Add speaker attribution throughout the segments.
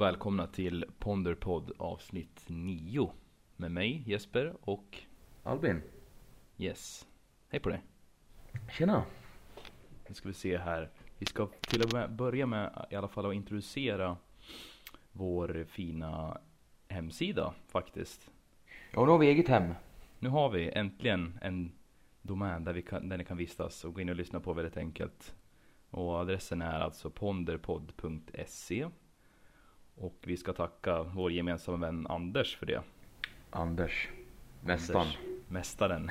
Speaker 1: Och välkomna till Ponderpodd avsnitt 9 med mig Jesper och
Speaker 2: Albin.
Speaker 1: Yes. Hej på dig.
Speaker 2: Tjena.
Speaker 1: Nu ska vi se här. Vi ska till att med- börja med i alla fall att introducera vår fina hemsida faktiskt.
Speaker 2: Ja, nu har vi eget hem.
Speaker 1: Nu har vi äntligen en domän där, vi kan, där ni kan vistas och gå in och lyssna på väldigt enkelt. Och adressen är alltså ponderpodd.se. Och vi ska tacka vår gemensamma vän Anders för det.
Speaker 2: Anders. Mästaren.
Speaker 1: Anders, mästaren.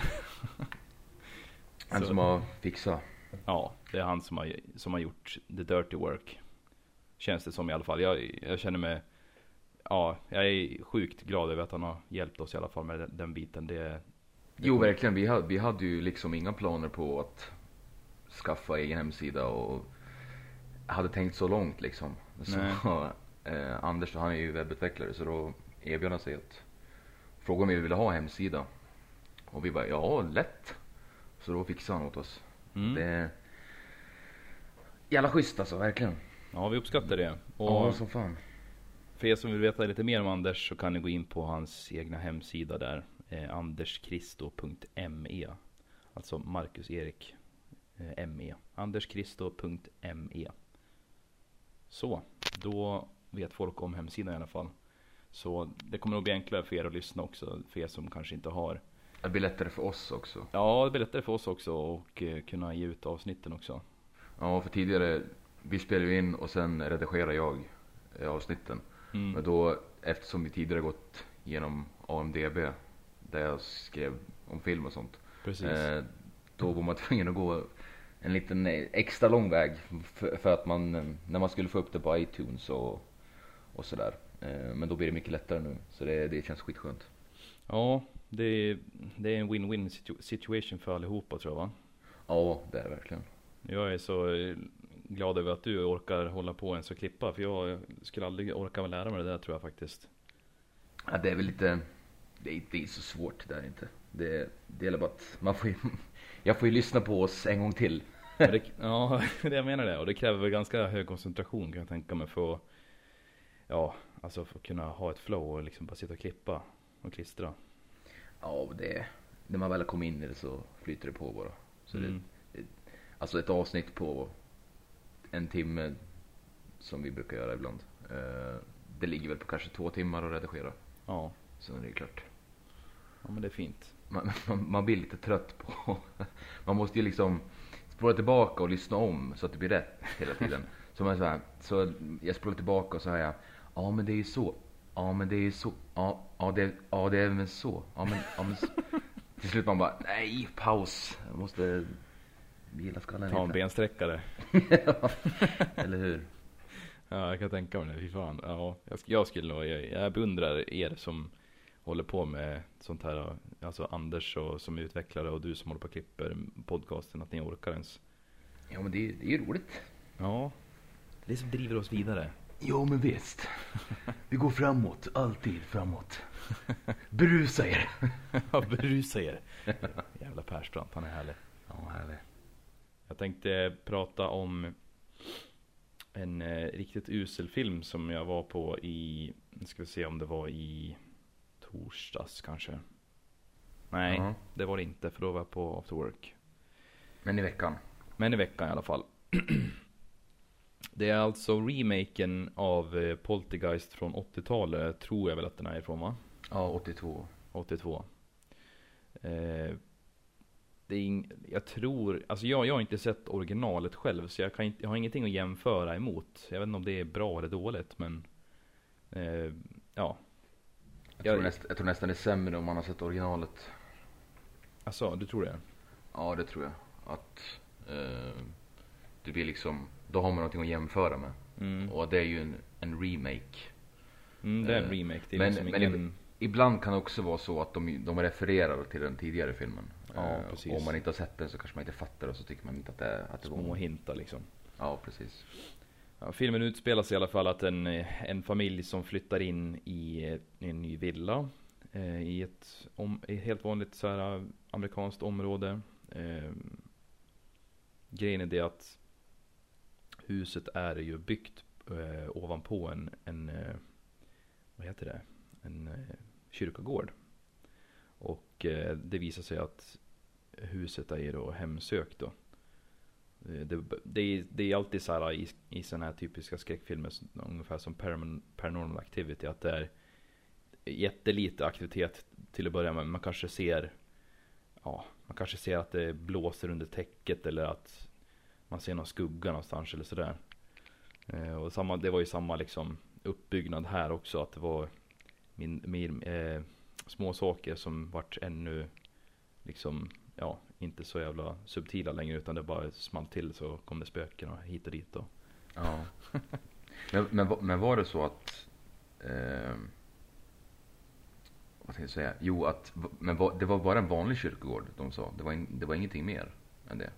Speaker 2: Han som har fixat.
Speaker 1: Ja, det är han som har, som har gjort the dirty work. Känns det som i alla fall. Jag, jag känner mig, ja, jag är sjukt glad över att han har hjälpt oss i alla fall med den, den biten. Det, det
Speaker 2: Jo,
Speaker 1: kommer-
Speaker 2: verkligen. Vi hade, vi hade ju liksom inga planer på att skaffa egen hemsida och hade tänkt så långt liksom. Så. eh, Anders, han är ju webbutvecklare så då erbjöd han sig att fråga om vi ville ha hemsida. Och vi bara, ja lätt. Så då fixade han åt oss.
Speaker 1: Mm.
Speaker 2: Det är jävla schysst alltså, verkligen.
Speaker 1: Ja, vi uppskattar det. Och
Speaker 2: Ja, som fan.
Speaker 1: för er som vill veta lite mer om Anders så kan ni gå in på hans egna hemsida där. Eh, anderskristo.me Alltså Marcus Erik eh, ME. Anderskristo.me Så, då vet folk om hemsidan i alla fall. Så det kommer nog bli enklare för er att lyssna också, för er som kanske inte har.
Speaker 2: Det blir lättare för oss också.
Speaker 1: Ja, det blir lättare för oss också och eh, kunna ge ut avsnitten också.
Speaker 2: Ja, för tidigare, vi spelade ju in och sen redigerade jag eh, avsnitten.
Speaker 1: Mm.
Speaker 2: Men då, eftersom vi tidigare gått genom AMDB, där jag skrev om film och sånt. Eh, då var man tvungen att gå en liten eh, extra lång väg för, för att man, när man skulle få upp det på iTunes och, och sådär. Eh, men då blir det mycket lättare nu, så det, det känns skitskönt.
Speaker 1: Ja, det är, det är en win-win situ- situation för allihopa tror jag va?
Speaker 2: Ja, det är det verkligen.
Speaker 1: Jag är så eh, glad över att du orkar hålla på ens och klippa. För jag skulle aldrig orka lära mig det där tror jag faktiskt.
Speaker 2: Ja, det är väl lite, det är, det är så svårt det är inte. Det, det gäller bara att man får ju, jag får ju lyssna på oss en gång till.
Speaker 1: Men det, ja, det jag menar det. Och det kräver väl ganska hög koncentration kan jag tänka mig för att, ja, alltså för att kunna ha ett flow och liksom bara sitta och klippa och klistra.
Speaker 2: Ja, det, när man väl kommer in i det så flyter det på bara. Så
Speaker 1: Mm.
Speaker 2: det, det, alltså ett avsnitt på en timme som vi brukar göra ibland. Eh, det ligger väl på kanske två timmar att redigera.
Speaker 1: Ja,
Speaker 2: Sen är det klart.
Speaker 1: ja men det är fint.
Speaker 2: Man, man, man blir lite trött på... Man måste ju liksom spola tillbaka och lyssna om så att det blir rätt hela tiden. Så, man så, här, så jag spolar tillbaka och så säger jag Ja men det är ju så. Ja men det är ju så. Ja, ja, det, ja det är väl så. Ja men, ja, men så. Till slut man bara nej paus. Jag måste vila skallen
Speaker 1: Ta en
Speaker 2: lite.
Speaker 1: bensträckare.
Speaker 2: Eller hur?
Speaker 1: Ja, jag kan tänka mig det. Fy fan. Ja, jag, jag skulle nog, jag, jag beundrar er som håller på med sånt här. Alltså Anders och, som är utvecklare och du som håller på och klipper podcasten. Att ni orkar ens.
Speaker 2: Ja men det, är- det är ju roligt.
Speaker 1: Ja, det är som driver oss vidare.
Speaker 2: Jo men visst. Vi går framåt. Alltid framåt. Brusa er.
Speaker 1: Ja, berusa er. Jävla Persbrandt, han är härlig.
Speaker 2: Ja härligt.
Speaker 1: Jag tänkte prata om en eh, riktigt usel film som jag var på i, nu ska vi se om det var i torsdags kanske. Nej,
Speaker 2: Ja.
Speaker 1: det var det inte för då var jag på after work.
Speaker 2: Men i veckan.
Speaker 1: Men i veckan i alla fall. Det är alltså remaken av eh, Poltergeist från 80-talet, tror jag väl att den är ifrån va?
Speaker 2: Ja 82.
Speaker 1: 82. Eh, det är ing, jag tror, alltså jag, jag har inte sett originalet själv så jag, kan inte, jag har ingenting att jämföra emot. Jag vet inte om det är bra eller dåligt men eh, ja.
Speaker 2: Jag,
Speaker 1: Jag-
Speaker 2: tror näst, jag tror nästan det är sämre om man har sett originalet.
Speaker 1: Alltså, du tror det?
Speaker 2: Ja det tror jag. Att eh, det blir liksom, då har man någonting att jämföra med.
Speaker 1: Mm.
Speaker 2: Och det är ju en, en remake.
Speaker 1: Mm, det är en
Speaker 2: Eh,
Speaker 1: remake, det är
Speaker 2: men-
Speaker 1: liksom
Speaker 2: men
Speaker 1: ingen...
Speaker 2: Ibland kan det också vara så att de, de refererar till den tidigare filmen.
Speaker 1: Ja,
Speaker 2: Eh,
Speaker 1: precis.
Speaker 2: och Om man inte har sett den så kanske man inte fattar och så tycker man inte att det, att det
Speaker 1: Små
Speaker 2: var...
Speaker 1: hintar liksom.
Speaker 2: Ja precis.
Speaker 1: Ja, filmen utspelar sig i alla fall att en, en familj som flyttar in i, i en ny villa. Eh, I ett, om, ett helt vanligt så här, amerikanskt område. Eh, grejen är det att huset är ju byggt eh, ovanpå en, en eh, vad heter det, en eh, kyrkogård. Och eh, det visar sig att huset är då hemsökt då. Eh, Det, det, är, det är alltid så här i, i sådana här typiska skräckfilmer, ungefär som Paranormal, paranormal Activity, att det är jättelite aktivitet till att börja med. Man kanske ser, ja, man kanske ser att det blåser under täcket eller att man ser någon skugga någonstans eller sådär. Eh, och samma, det var ju samma liksom uppbyggnad här också, att det var min, min, eh, små saker som vart ännu liksom, ja, inte så jävla subtila längre utan det bara small till så kom det spöken och hit och dit och
Speaker 2: Ja. men, men, men var det så att... Eh, vad ska jag säga? Jo, att, men var, det var bara en vanlig kyrkogård de sa. Det var, in, det var ingenting mer än det.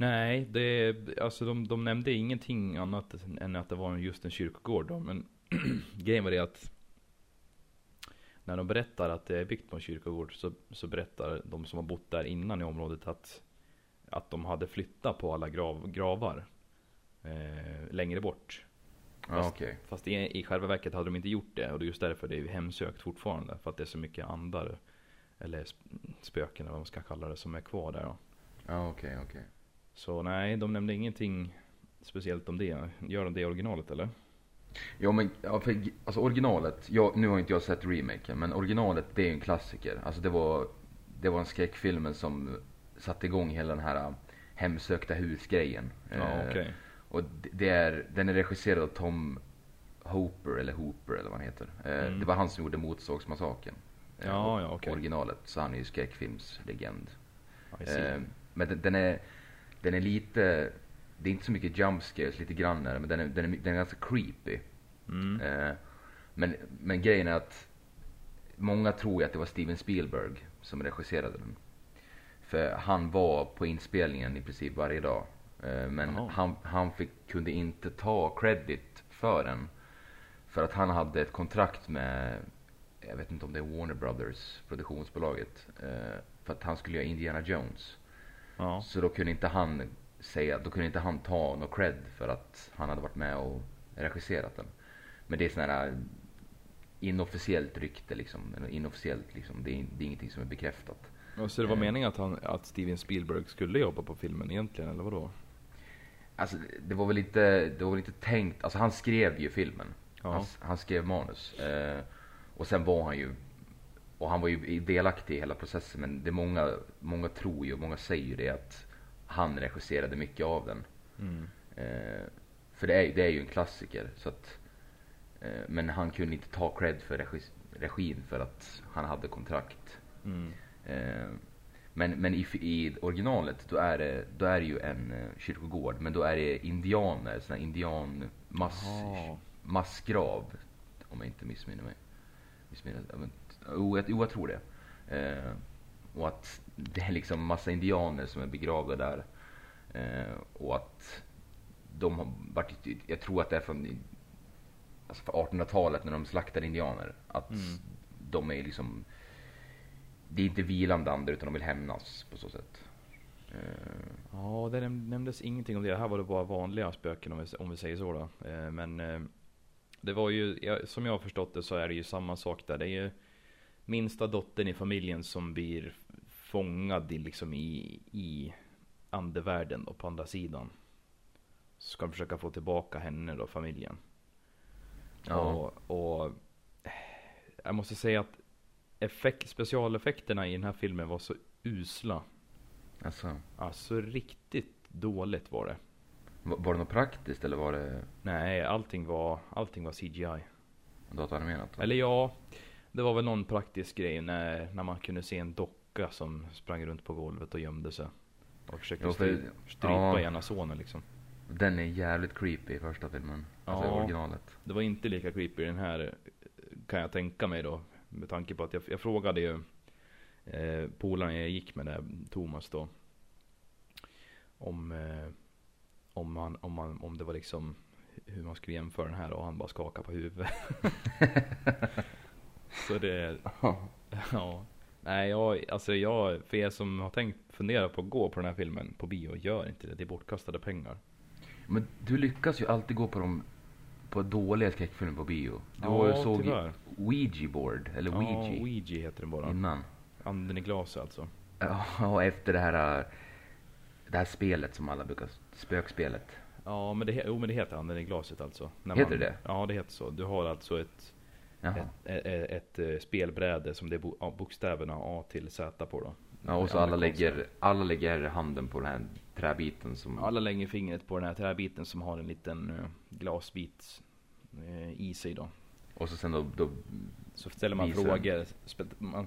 Speaker 1: Nej, det, alltså de, de nämnde ingenting annat än att det var just en kyrkogård då, men grejen var det att när de berättar att det är byggt på en kyrkogård så, så berättar de som har bott där innan i området att, att de hade flyttat på alla grav, gravar eh, längre bort.
Speaker 2: Ja,
Speaker 1: Fast-
Speaker 2: okej.
Speaker 1: Fast i, i själva verket hade de inte gjort det och det är just därför det är hemsökt fortfarande. För att det är så mycket andar eller sp- spöken eller vad man ska kalla det som är kvar där.
Speaker 2: Ja, okej, okej.
Speaker 1: Så nej, de nämnde ingenting speciellt om det. Gör de det i originalet eller?
Speaker 2: Ja men, ja, för, alltså originalet, jag, nu har inte jag sett remaken, men originalet det är en klassiker. Alltså det var, det var en skräckfilmen som satte igång hela den här äh, hemsökta husgrejen.
Speaker 1: Ja,
Speaker 2: Eh,
Speaker 1: okej.
Speaker 2: Och det- är, den är regisserad av Tom Hooper, eller Hooper eller vad han heter. Eh,
Speaker 1: Mm.
Speaker 2: Det var han som gjorde Motorsågsmassakern. Eh,
Speaker 1: Ja, ja, okej.
Speaker 2: Originalet, så han är ju skräckfilmslegend. Eh, men den, den, är, den är lite, det är inte så mycket jump scares, lite grann men den är, den är, den är ganska creepy.
Speaker 1: Mm.
Speaker 2: Eh, men, men grejen är att många tror ju att det var Steven Spielberg som regisserade den. För han var på inspelningen i princip varje dag. Eh, men
Speaker 1: Jaha.
Speaker 2: han, han fick, kunde inte ta credit för den. För att han hade ett kontrakt med, jag vet inte om det är Warner Brothers, produktionsbolaget. Eh, för att han skulle göra Indiana Jones.
Speaker 1: Ja.
Speaker 2: Så då kunde inte han säga, då kunde inte han ta någon cred för att han hade varit med och regisserat den. Men det är sån här inofficiellt rykte liksom. Inofficiellt liksom. Det är, det är ingenting som är bekräftat.
Speaker 1: Och så det var
Speaker 2: Eh.
Speaker 1: meningen att, han, att Steven Spielberg skulle jobba på filmen egentligen, eller vadå?
Speaker 2: Alltså det var väl inte, det var väl inte tänkt, alltså han skrev ju filmen.
Speaker 1: Ja.
Speaker 2: Han, han skrev manus. Eh, och sen var han ju, och han var ju delaktig i hela processen. Men det många, många tror ju, och många säger ju det att han regisserade mycket av den.
Speaker 1: Mm.
Speaker 2: Eh, för det är, det är ju en klassiker. Så att, eh, men han kunde inte ta cred för regi, regin för att han hade kontrakt.
Speaker 1: Mm.
Speaker 2: Eh, men men i, i originalet då är, det, då är det ju en kyrkogård. Men då är det indianer, sån här indian mass, massgrav. Om jag inte missminner mig. Missminner, jo, jag, jo, jag tror det. Eh, och att det är liksom massa indianer som är begravda där. Eh, och att de har varit, jag tror att det är från alltså för 1800-talet när de slaktade indianer. Att
Speaker 1: Mm.
Speaker 2: de är liksom, det är inte vilande andar utan de vill hämnas på så sätt. Eh,
Speaker 1: Ja, det näm- nämndes ingenting om det. Här var det bara vanliga spöken om vi, om vi säger så då. Eh, men eh, det var ju, som jag har förstått det så är det ju samma sak där. Det är ju minsta dottern i familjen som blir fångad i, liksom i, i andevärlden och på andra sidan. Så ska de försöka få tillbaka henne då, familjen.
Speaker 2: Ja.
Speaker 1: Och, och jag måste säga att effekt, specialeffekterna i den här filmen var så usla.
Speaker 2: alltså,
Speaker 1: Alltså riktigt dåligt var det.
Speaker 2: var, var det något praktiskt eller var det
Speaker 1: Nej, allting var, allting var CGI.
Speaker 2: datoranimerat?
Speaker 1: Eller ja, det var väl någon praktisk grej när, när man kunde se en docka som sprang runt på golvet och gömde sig. Och försökte
Speaker 2: Ja, för-
Speaker 1: stry, strypa
Speaker 2: ja.
Speaker 1: ena sonen liksom.
Speaker 2: Den är jävligt creepy i första filmen. Alltså
Speaker 1: Ja.
Speaker 2: originalet.
Speaker 1: Det var inte lika creepy i den här kan jag tänka mig då. Med tanke på att jag, jag frågade ju eh, polaren jag gick med där, Thomas då. Om, eh, om, man, om, man, om det var liksom hur man skulle jämföra den här och han bara skakade på huvudet. Så det, ja. Nej, jag, alltså jag, för er som har tänkt fundera på att gå på den här filmen på bio, gör inte det. Det är bortkastade pengar.
Speaker 2: Men du lyckas ju alltid gå på de på dåliga skräckfilmer på bio. Du
Speaker 1: Ja,
Speaker 2: såg
Speaker 1: tyvärr.
Speaker 2: Ouija board, eller
Speaker 1: Ja,
Speaker 2: Ouija,
Speaker 1: Ouija heter den bara.
Speaker 2: innan.
Speaker 1: Anden i glaset alltså.
Speaker 2: Ja, och efter det här, det här spelet som alla brukar, spökspelet.
Speaker 1: Ja, men det, jo, men det heter anden i glaset alltså. När
Speaker 2: Heter det?
Speaker 1: Ja, det heter så. Du har alltså ett. Ett, ett, ett, eh, spelbräde som det är bokstäverna A till Z på då.
Speaker 2: Ja, och så alla lägger, alla lägger handen på den här träbiten som...
Speaker 1: Alla lägger fingret på den här träbiten som har en liten eh, glasbit eh, i sig då.
Speaker 2: Och så sen då, då
Speaker 1: Så ställer man
Speaker 2: Visar.
Speaker 1: frågor,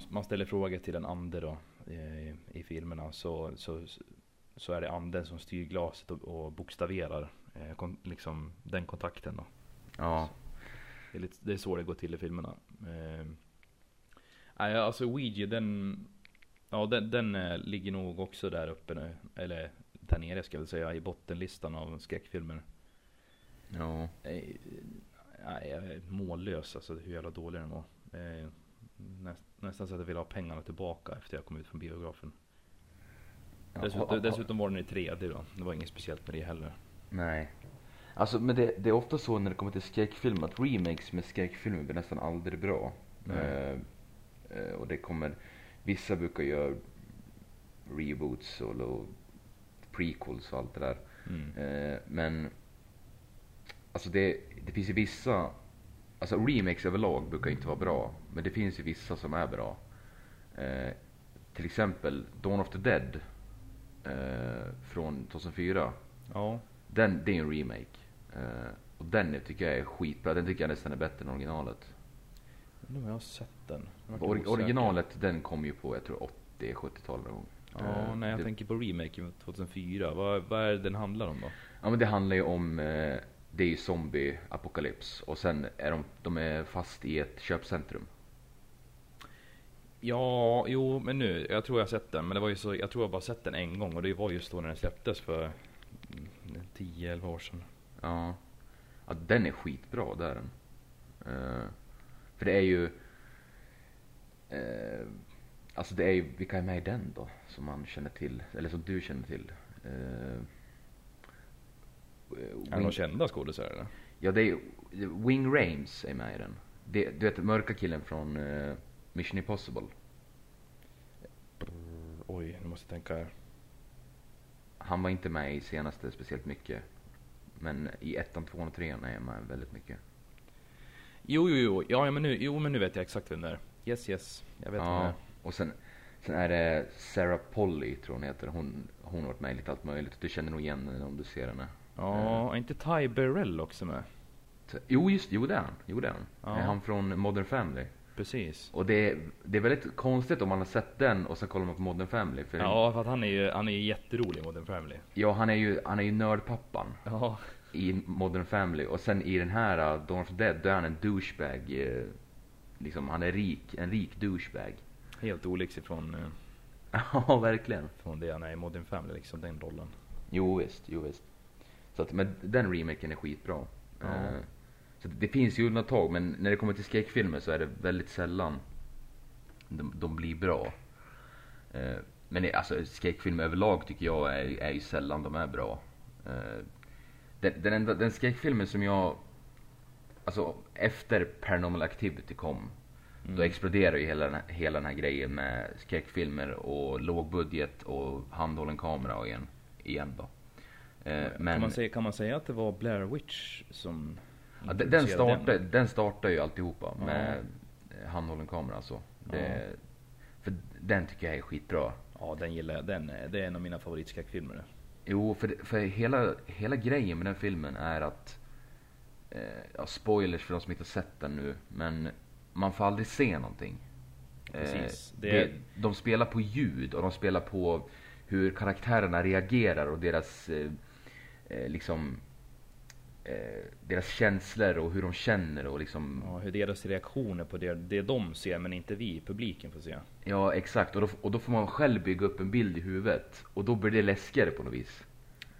Speaker 1: man, ställer frågor till en ande då eh, i filmerna så, så, så är det anden som styr glaset och, och bokstaverar eh, kon, liksom den kontakten då.
Speaker 2: ja,
Speaker 1: lite, det är så det går till i filmerna. Eh, alltså Ouija den, ja den, den eh, ligger nog också där uppe nu, eller där nere ska jag väl säga, i bottenlistan av skräckfilmer.
Speaker 2: ja,
Speaker 1: Nej, nej, jag är mållös alltså hur jävla dålig den var. Eh, näst, nästan så att jag vill ha pengarna tillbaka efter jag kom ut från biografen.
Speaker 2: ja.
Speaker 1: Dessutom, dessutom var den i 3D då. Det var inget speciellt med det heller.
Speaker 2: Nej. Alltså, men det, det är ofta så när det kommer till skräckfilm att remakes med skräckfilmer blir nästan aldrig bra. Eh, eh, och det kommer, vissa brukar göra reboots och, och prequels och allt det där.
Speaker 1: Mm.
Speaker 2: Eh, men alltså det, det finns ju vissa, alltså remakes överlag brukar inte vara bra. Men det finns ju vissa som är bra. Eh, till exempel Dawn of the Dead eh, från 2004.
Speaker 1: Ja,
Speaker 2: Den, det är en remake. Eh, och den tycker jag är skitbra. Den tycker jag nästan är bättre än originalet.
Speaker 1: nu har jag sett den. Jag
Speaker 2: Or, originalet den kom ju på, jag tror 80-70-talet någon gång.
Speaker 1: Ja,
Speaker 2: Eh,
Speaker 1: när jag
Speaker 2: det,
Speaker 1: tänker på remake 2004. Vad, vad är det den handlar om då?
Speaker 2: Ja men det handlar ju om, eh, det är ju zombie-apokalyps. Och sen är de, de är fast i ett köpcentrum.
Speaker 1: Ja, jo, men nu. Jag tror jag har sett den. Men det var ju så, jag tror jag bara sett den en gång. Och det var just då när den släpptes för mm, 10-11 år sedan.
Speaker 2: Ja. ja. Den är skitbra, där är den. Eh, för det är ju... Eh, alltså det är ju, vilka är med i den då? Som man känner till, eller som du känner till? Eh,
Speaker 1: Är det
Speaker 2: Wing,
Speaker 1: några kända skådisar
Speaker 2: ja, det är Wing Rames är med i den. Det, du vet mörka killen från eh, Mission Impossible.
Speaker 1: Oj, nu måste jag tänka här.
Speaker 2: Han var inte med i senaste speciellt mycket. Men i ettan, tvåan och trean är med väldigt mycket.
Speaker 1: Jo, jo, jo. Ja, ja, men nu, jo, men nu vet jag exakt vem det är. Yes, yes. Jag vet vem det
Speaker 2: Ja,
Speaker 1: är.
Speaker 2: och sen, sen är det Sarah Polly, tror hon heter. Hon, hon har varit med i lite allt möjligt. Du känner nog igen henne om du ser henne.
Speaker 1: Ja, är inte Ty Burrell också med?
Speaker 2: Jo, just jo det är han. Jo, det är han.
Speaker 1: Ja.
Speaker 2: Är han från Modern Family.
Speaker 1: Precis.
Speaker 2: Och det det är väldigt konstigt om man har sett den och sen kollar man på Modern Family. För
Speaker 1: Ja, för att han är ju, han är ju jätterolig i Modern Family.
Speaker 2: ja, han är ju, han är ju nördpappan
Speaker 1: Ja.
Speaker 2: i Modern Family. Och sen i den här uh, Dawn of the Dead, då är han en douchebag. Eh, liksom, han är rik, en rik douchebag.
Speaker 1: Helt olikt ifrån eh,
Speaker 2: Ja, verkligen.
Speaker 1: från det han är i Modern Family, liksom den rollen.
Speaker 2: Jo visst, jo visst. Så att, men den remaken är skitbra.
Speaker 1: Ja.
Speaker 2: Eh, så det finns ju undantag, men när det kommer till skräckfilmer så är det väldigt sällan de, de blir bra. Eh, men det, alltså skräckfilmer överlag tycker jag är, är ju sällan de är bra. Eh, den, den, enda, den skräckfilmen som jag, alltså efter Paranormal Activity kom,
Speaker 1: Mm.
Speaker 2: då exploderar ju hela hela den här grejen med skräckfilmer och lågbudget och handhållen kamera igen. igen då. Eh, men
Speaker 1: kan, man säga, kan man säga att det var Blair Witch som
Speaker 2: ja, den, den, startar, den startar ju alltihopa
Speaker 1: Ja.
Speaker 2: med eh, handhållen kamera så. Det, För den tycker jag är skitbra.
Speaker 1: Ja, den gillar jag. Den, är- det är en av mina favoritskräckfilmer.
Speaker 2: Jo, för, för hela, hela grejen med den filmen är att, eh, ja, spoilers för de som inte har sett den nu, men man får aldrig se någonting.
Speaker 1: Precis.
Speaker 2: Det...
Speaker 1: Det
Speaker 2: Det, de spelar på ljud och de spelar på hur karaktärerna reagerar och deras, eh, eh, liksom, eh, deras känslor och hur de känner och liksom,
Speaker 1: Ja, hur deras reaktioner på det, det de ser men inte vi, publiken får se.
Speaker 2: ja exakt. Och då, och då får man själv bygga upp en bild i huvudet och då blir det läskigare på något vis.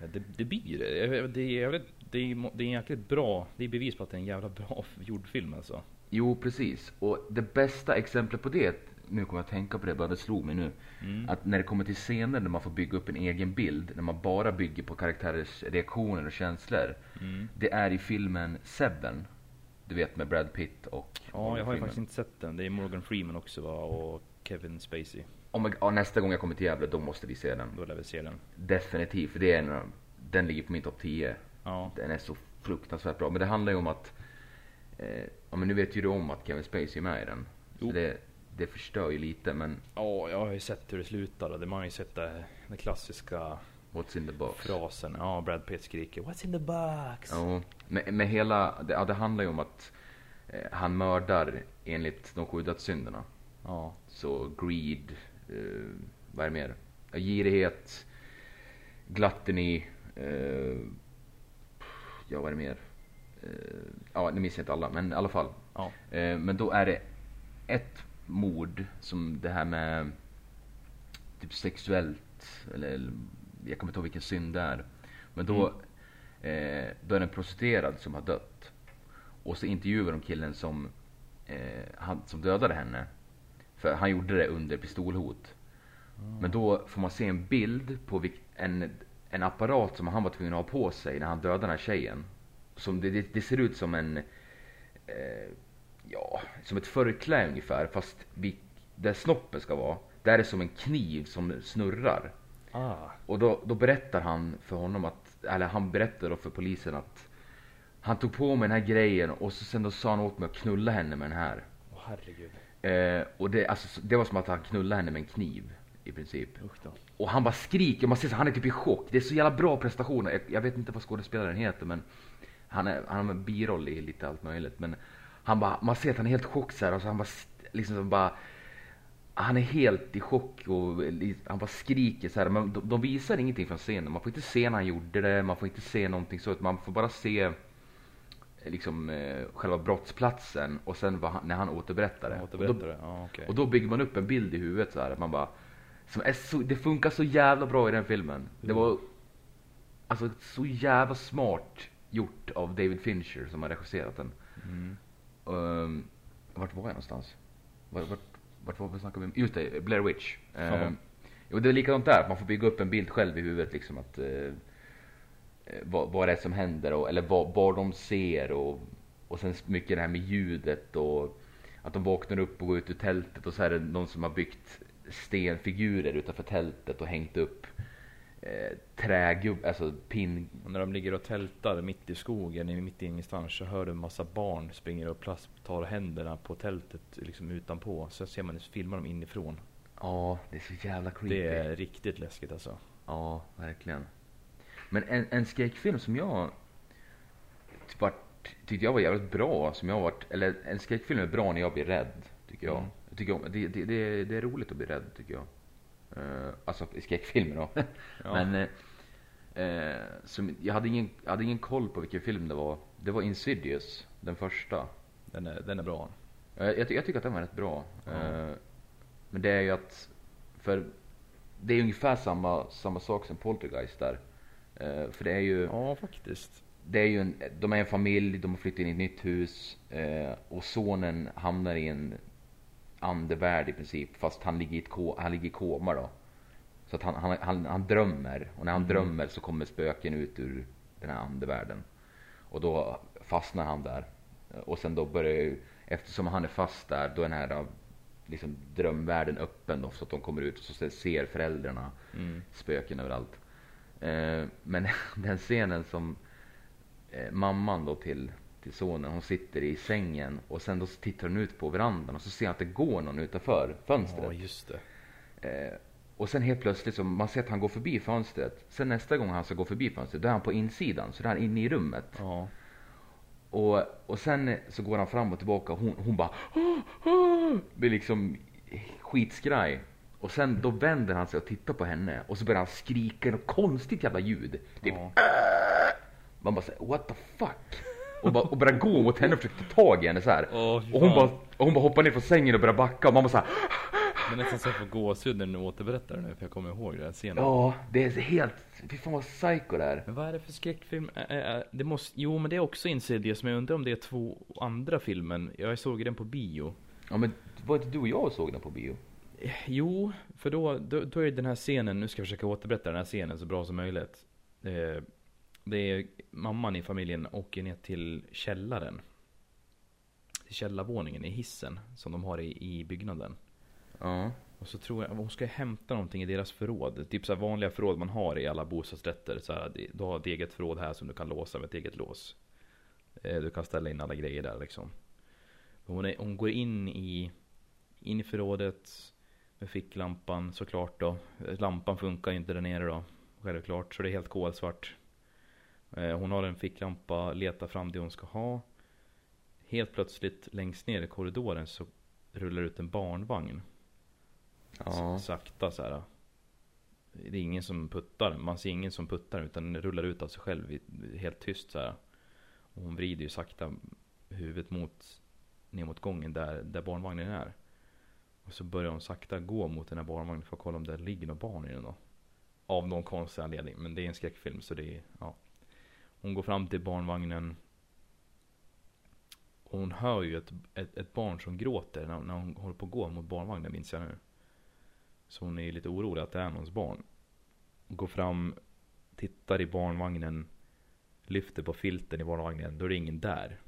Speaker 1: Ja, Det, det blir det. Det är, jävligt, det, är, det är jäkligt bra, det är bevis på att det är en jävla bra gjord film alltså.
Speaker 2: Jo, precis. Och det bästa exemplet på det nu kommer jag att tänka på det, bara det slog mig nu.
Speaker 1: Mm.
Speaker 2: Att när det kommer till scener där man får bygga upp en egen bild, när man bara bygger på karaktärers reaktioner och känslor.
Speaker 1: Mm.
Speaker 2: Det är i filmen Seven. Du vet med Brad Pitt och
Speaker 1: Ja, jag har ju
Speaker 2: Morgan
Speaker 1: faktiskt inte sett den. Det är Morgan Freeman också va? Och Kevin Spacey.
Speaker 2: Om jag, ja, nästa gång jag kommer till Gävle, då måste vi se den.
Speaker 1: Då lär vi se den.
Speaker 2: Definitivt, för det är en, den ligger på min topp 10.
Speaker 1: Ja.
Speaker 2: Den är så fruktansvärt bra. Men det handlar ju om att, eh, ja men nu vet ju du om att Kevin Spacey är med i den. Så
Speaker 1: Jo.
Speaker 2: det, det förstör ju lite, men
Speaker 1: Ja, jag har ju sett hur det slutar och det man har ju sett det, den klassiska
Speaker 2: what's in the box?
Speaker 1: frasen. Ja, Brad Pitt skriker What's in the box?
Speaker 2: Ja, med, med hela, det, ja, det handlar ju om att eh, han mördar enligt de sju dödssynderna.
Speaker 1: Ja.
Speaker 2: Så greed, eh, vad är det mer? Girighet, gluttony, eh, ja vad är det mer? Eh, ja, nu minns jag inte alla, men i alla fall.
Speaker 1: Ja.
Speaker 2: Eh, men då är det ett mord som det här med typ sexuellt, eller, jag kommer inte ihåg vilken synd det är. Men då, eh, då är det en prostituerad som har dött. Och så intervjuar de killen som, eh, han, som dödade henne. För han gjorde det under pistolhot. Men då får man se en bild på en, en apparat som han var tvungen att ha på sig när han dödade den här tjejen. Som det, det, det ser ut som en, eh, ja, som ett förkläde ungefär. Fast vi, där snoppen ska vara, där är det som en kniv som snurrar.
Speaker 1: Ah.
Speaker 2: Och då, då berättar han för honom att, eller han berättar då för polisen att han tog på mig den här grejen och så sen då sa han åt mig att knulla henne med den här.
Speaker 1: Åh herregud.
Speaker 2: Eh, och det, alltså, det var som att han knullade henne med en kniv i princip. Och han bara skriker, man ser så, han är typ i chock. Det är så jävla bra prestationer. Jag, jag vet inte vad skådespelaren heter men han, är, han har en biroll i lite allt möjligt. Men han bara, man ser att han är helt chock så här, och så han bara, liksom så bara han är helt i chock och han bara skriker så här. Men de, de visar ingenting från scenen. Man får inte se när han gjorde det, man får inte se någonting så. utan Man får bara se eh, liksom eh, själva brottsplatsen och sen han, när han återberättar det.
Speaker 1: Ja,
Speaker 2: Och då-
Speaker 1: återberättar det. Ja, okej.
Speaker 2: och då bygger man upp en bild i huvudet så här. att Man bara, som är så, det funkar så jävla bra i den filmen. Det var alltså så jävla smart gjort av David Fincher som har regisserat den.
Speaker 1: Mm.
Speaker 2: Um, vart var jag någonstans? Vart, vart, vart var vi snackade vi? Just det, Blair Witch. Um, jo, det är likadant där. Man får bygga upp en bild själv i huvudet liksom att eh, vad, vad det är som händer och, eller vad, vad de ser och, och sen mycket det här med ljudet och att de vaknar upp och går ut ur tältet och så är det någon som har byggt stenfigurer utanför tältet och hängt upp eh, trägubb, alltså pin,
Speaker 1: Och när de ligger och tältar mitt i skogen, mitt i ingenstans, så hör du en massa barn springer och plast, tar händerna på tältet liksom utanpå. Så ser man filmar dem inifrån.
Speaker 2: ja det är så jävla creepy.
Speaker 1: Det är riktigt läskigt alltså.
Speaker 2: Ja, verkligen. Men en, en skräckfilm som jag typ vart, tyckte jag var jävligt bra, som jag varit, eller en skräckfilm är bra när jag blir rädd, tycker jag.
Speaker 1: Mm.
Speaker 2: jag tycker om, det, det, det är roligt att bli rädd, tycker jag. Uh, alltså i skräckfilmer då.
Speaker 1: Ja.
Speaker 2: Men eh, eh, som, jag, hade ingen, jag hade ingen koll på vilken film det var. Det var Insidious, den första.
Speaker 1: Den är, den är bra.
Speaker 2: Eh, Jag, ty- jag tycker att den var rätt bra. Eh, Men det är ju att, för det är ungefär samma, samma sak som Poltergeist där. Eh, För det är ju,
Speaker 1: Ja, faktiskt.
Speaker 2: det är ju en, de är en familj, de har flyttat in i ett nytt hus eh, och sonen hamnar i en andevärld i princip fast han ligger i, ett ko, han ligger i koma då. Så att han, han, han, han drömmer och när han
Speaker 1: Mhm.
Speaker 2: drömmer så kommer spöken ut ur den här andevärlden. Och då fastnar han där. Och sen då börjar ju, eftersom han är fast där, då är den här liksom, drömvärlden öppen då, så att de kommer ut och så ser föräldrarna
Speaker 1: Mm.
Speaker 2: spöken överallt. Eh, men den scenen som eh, mamman då till, till sonen, hon sitter i sängen och sen då tittar hon ut på verandan och så ser han att det går någon utanför fönstret.
Speaker 1: Ja, just det.
Speaker 2: Eh, och sen helt plötsligt så man ser att han går förbi fönstret. Sen nästa gång han ska gå förbi fönstret, då är han på insidan, så där är han inne i rummet.
Speaker 1: Ja.
Speaker 2: Och, och sen så går han fram och tillbaka och hon, hon bara "Åh, åh", blir liksom skitskraj. Och sen då vänder han sig och tittar på henne och så börjar han skrika något konstigt jävla ljud. Typ,
Speaker 1: ja.
Speaker 2: Man bara säger what the fuck? Och, bara, och börjar gå mot henne och försöker ta tag i henne så här.
Speaker 1: Fy
Speaker 2: och, hon bara, och hon bara hoppar ner från sängen och börjar backa och man bara så här,
Speaker 1: Det är nästan så jag får gåshud när du återberättar det nu, för jag kommer ihåg den här scenen.
Speaker 2: Ja, det är helt, fy fan vad psycho det är.
Speaker 1: Men vad är det för skräckfilm? Det måste, jo men det är också Insidious, men jag undrar om det är två andra filmen. Jag såg den på bio.
Speaker 2: Ja men var inte du och jag såg den på bio?
Speaker 1: Jo, för då, då, då är det den här scenen, nu ska jag försöka återberätta den här scenen så bra som möjligt. Eh, det är mamman i familjen åker ner till källaren. Till källarvåningen i hissen som de har i, i byggnaden.
Speaker 2: Ja.
Speaker 1: Och så tror jag, hon ska hämta någonting i deras förråd. Typ så vanliga förråd man har i alla bostadsrätter. Så här, du har ett eget förråd här som du kan låsa med ett eget lås. Eh, Du kan ställa in alla grejer där liksom. Hon, är, hon går in i, in i förrådet med ficklampan såklart då. Lampan funkar inte där nere då. Självklart, så det är helt kolsvart. Eh, Hon har en ficklampa, letar fram det hon ska ha. Helt plötsligt längst ner i korridoren så rullar ut en barnvagn.
Speaker 2: Ja.
Speaker 1: Sakta så här. Det är ingen som puttar. Man ser ingen som puttar utan den rullar ut av sig själv. Helt tyst så här. Och hon vrider ju sakta huvudet mot ner mot gången där, där barnvagnen är. Och så börjar hon sakta gå mot den här barnvagnen för att kolla om det ligger något barn i den då. Av någon konstig anledning. Men det är en skräckfilm så det är, ja. Hon går fram till barnvagnen. Och hon hör ju ett, ett, ett barn som gråter när, när hon håller på att gå mot barnvagnen minns jag nu. Så hon är lite orolig att det är någons barn. Hon Går fram, tittar i barnvagnen, lyfter på filten i barnvagnen, då är det ingen där.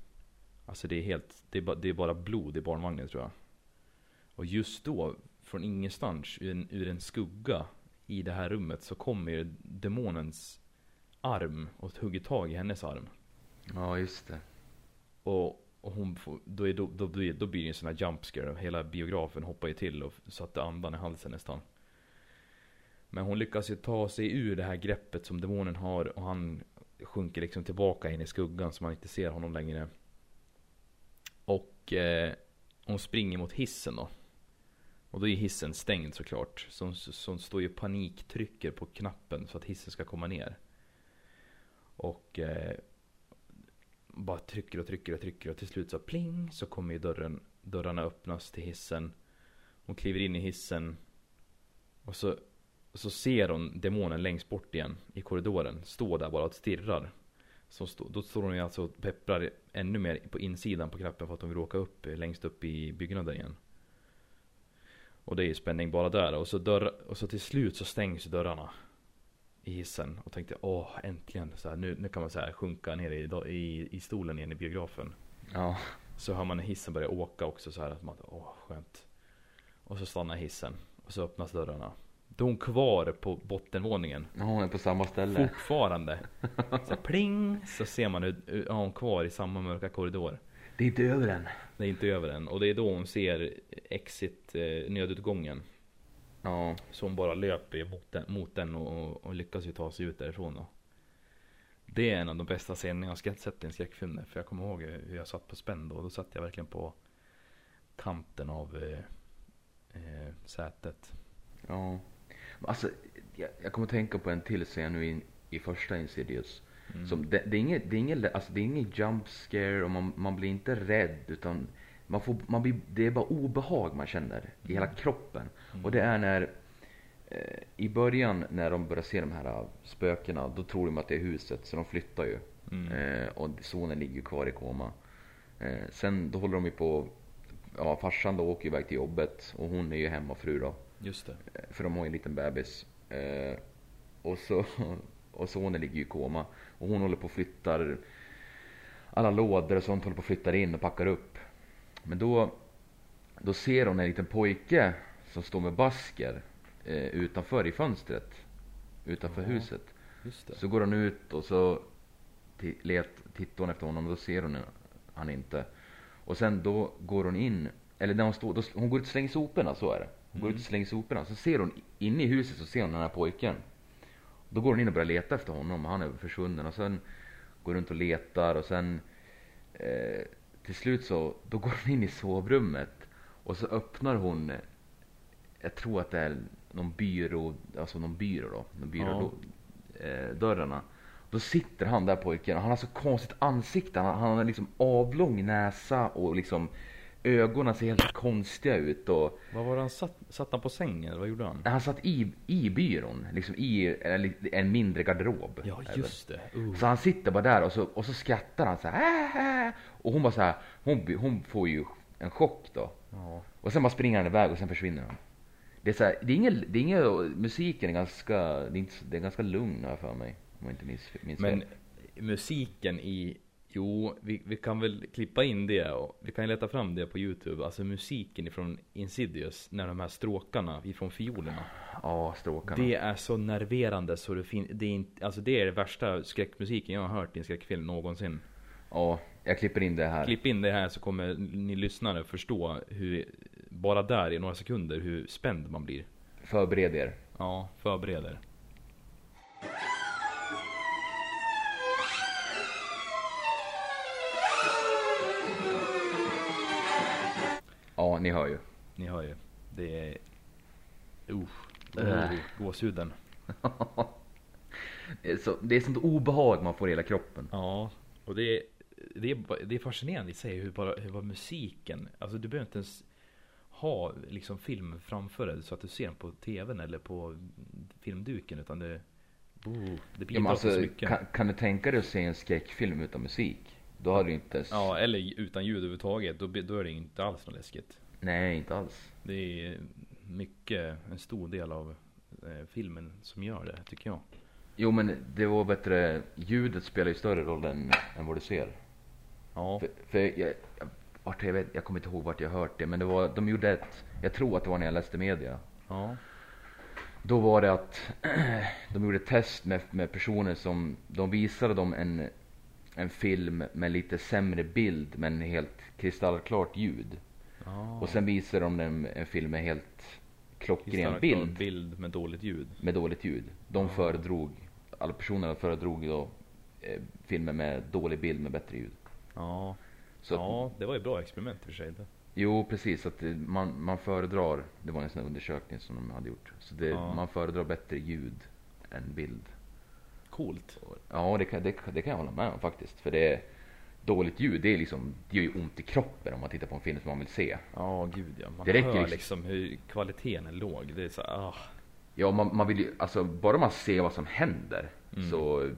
Speaker 1: Alltså det är helt, det är, bara, det är bara blod i barnvagnen tror jag. Och just då, från ingenstans, ur en, ur en skugga i det här rummet så kommer ju demonens arm och hugger tag i hennes arm.
Speaker 2: Ja, just det.
Speaker 1: Och, och hon får, då, är, då, då, blir, då blir det en sån här jump scare. Hela biografen hoppar ju till och satte andan i halsen nästan. Men hon lyckas ju ta sig ur det här greppet som demonen har och han sjunker liksom tillbaka in i skuggan så man inte ser honom längre. Och eh, hon springer mot hissen då. Och då är hissen stängd såklart. Så hon, så hon står ju paniktrycker på knappen så att hissen ska komma ner. Och eh, bara trycker och trycker och trycker och till slut så pling så kommer ju dörren, dörrarna öppnas till hissen. Hon kliver in i hissen. Och så, så ser hon demonen längst bort igen i korridoren. Stå där bara och stirrar. Så stå, då står hon ju alltså och pepprar ännu mer på insidan på knappen för att hon vill åka upp eh, längst upp i byggnaden igen. Och det är ju spänning bara där. Och så, dörr, och så till slut så stängs ju dörrarna i hissen och tänkte åh äntligen så här, nu, nu kan man så här sjunka ner i, i, i stolen igen i biografen.
Speaker 2: Ja.
Speaker 1: Så hör man hissen börja åka också så här att man åh skönt. Och så stannar hissen och så öppnas dörrarna. Då är hon kvar på bottenvåningen.
Speaker 2: Ja, hon är på samma ställe.
Speaker 1: Fortfarande. Så pling så ser man hur ja, hon kvar i samma mörka korridor.
Speaker 2: Det är inte över än.
Speaker 1: Det är inte över än. Och det är då hon ser exit eh, nödutgången.
Speaker 2: Ja.
Speaker 1: Hon bara löper mot den, mot den och, och, lyckas ju ta sig ut därifrån då. Det är en av de bästa scenerna jag har sett i en skräckfilm. För jag kommer ihåg hur jag satt på spänn då. Då satt jag verkligen på kanten av eh, eh, sätet.
Speaker 2: Ja. Alltså, jag, jag kommer tänka på en till scen nu i, i första Insidious.
Speaker 1: Mm.
Speaker 2: Som, det, det är inget, det är inget, alltså det är inget jump scare och man, man blir inte rädd utan man får, man blir, det är bara obehag man känner i hela kroppen.
Speaker 1: Mm.
Speaker 2: Och det är när, eh, i början när de börjar se de här eh, spökena, då tror de att det är huset så de flyttar ju.
Speaker 1: Mm.
Speaker 2: Eh, och sonen ligger kvar i koma. Eh, sen då håller de ju på, ja farsan då åker iväg till jobbet och hon är ju hemmafru då.
Speaker 1: Just det.
Speaker 2: Eh, För de har ju en liten bebis. Eh, och, så, och sonen ligger ju i koma. Och hon håller på och flyttar alla lådor och sånt håller på och flyttar in och packar upp. Men då, då ser hon en liten pojke som står med basker eh, utanför i fönstret. Utanför
Speaker 1: Ja.
Speaker 2: huset. Så går hon ut och så let, tittar hon efter honom och då ser hon han inte. Och sen då går hon in, eller när hon står, då, hon går ut och slänger soporna, så är det. Hon går ut
Speaker 1: Mm.
Speaker 2: och slänger soporna, så ser hon inne i huset så ser hon den här pojken. Då går hon in och börjar leta efter honom och han är försvunnen och sen går runt och letar och sen eh, till slut så, då går hon in i sovrummet och så öppnar hon, jag tror att det är någon byrå, alltså någon byrå då, någon byrå, eh, dörrarna. Då sitter han där pojken och han har så konstigt ansikte. Han, han har liksom avlång näsa och liksom ögonen ser helt konstiga ut. Och
Speaker 1: Vad var det han satt? Satt han på sängen eller vad gjorde han?
Speaker 2: han satt i, i byrån, liksom i en, en mindre garderob.
Speaker 1: Ja
Speaker 2: Eller-
Speaker 1: just det. Uh.
Speaker 2: Så han sitter bara där och så, och så skrattar han så här. "Ah, ah." Och hon bara så här, hon, hon får ju en chock då.
Speaker 1: Ja.
Speaker 2: Och sen bara springer han iväg och sen försvinner han. Det är så här, det är inget, det är inget, musiken är ganska, det är, inte, det är ganska lugn här för mig. Om jag inte minns, minns
Speaker 1: Men
Speaker 2: fel.
Speaker 1: musiken i, jo, vi, vi kan väl klippa in det och vi kan leta fram det på youtube. Alltså musiken ifrån Insidious, när de här stråkarna ifrån fiolerna.
Speaker 2: Ja, stråkarna.
Speaker 1: Det är så nerverande så det fin- det är inte, alltså det är det värsta skräckmusiken jag har hört i en skräckfilm någonsin.
Speaker 2: Ja, jag klipper in det här.
Speaker 1: Klipp in det här så kommer ni lyssnare förstå hur, bara där i några sekunder, hur spänd man blir.
Speaker 2: Förbered er.
Speaker 1: Ja, förbereder.
Speaker 2: Ja, ni hör ju.
Speaker 1: Ni hör ju. Det är...
Speaker 2: Äh.
Speaker 1: uh, gåshuden.
Speaker 2: Så, det är sånt obehag man får i hela kroppen.
Speaker 1: Ja, och det är, det är, det är fascinerande i sig hur bara, hur bara musiken, alltså du behöver inte ens ha liksom film framför dig så att du ser den på tvn eller på filmduken utan det, oh, det
Speaker 2: Ja,
Speaker 1: bidrar
Speaker 2: men alltså,
Speaker 1: så mycket.
Speaker 2: kan, kan du tänka dig att se en skräckfilm utan musik? Då hade du inte ens...
Speaker 1: Ja, eller utan ljud överhuvudtaget, då, då är det inte alls något läskigt.
Speaker 2: Nej, inte alls.
Speaker 1: Det är mycket, en stor del av eh, filmen som gör det, tycker jag.
Speaker 2: Jo men det var bättre, ljudet spelar ju större roll än, än vad du ser.
Speaker 1: Ja,
Speaker 2: För, för jag, jag, vart jag, vet, jag kommer inte ihåg vart jag hört det, men det var, de gjorde ett, jag tror att det var när jag läste media.
Speaker 1: ja,
Speaker 2: Då var det att de gjorde ett test med, med personer som, de visade dem en, en film med lite sämre bild men helt kristallklart ljud.
Speaker 1: ja.
Speaker 2: Och sen visade de dem en film med helt klockren bild
Speaker 1: bild med dåligt ljud.
Speaker 2: med dåligt ljud. De
Speaker 1: Ja.
Speaker 2: föredrog, alla personerna föredrog då eh, filmer med dålig bild med bättre ljud.
Speaker 1: Ja,
Speaker 2: Så att,
Speaker 1: ja det var ju ett bra experiment i och för sig. Det.
Speaker 2: Jo precis, att det- man, man föredrar, det var en sån undersökning som de hade gjort. Så det,
Speaker 1: Ja.
Speaker 2: man föredrar bättre ljud än bild.
Speaker 1: Coolt.
Speaker 2: Ja det kan, det, det kan jag hålla med om faktiskt. För det är dåligt ljud, det är liksom, det gör ju ont i kroppen om man tittar på en film som man vill se.
Speaker 1: Ja, gud ja. Man
Speaker 2: Det räcker
Speaker 1: hör
Speaker 2: liksom-
Speaker 1: liksom hur kvaliteten är låg. Det är så ah.
Speaker 2: Ja, man, man vill ju, alltså bara man ser vad som händer
Speaker 1: Mm.
Speaker 2: så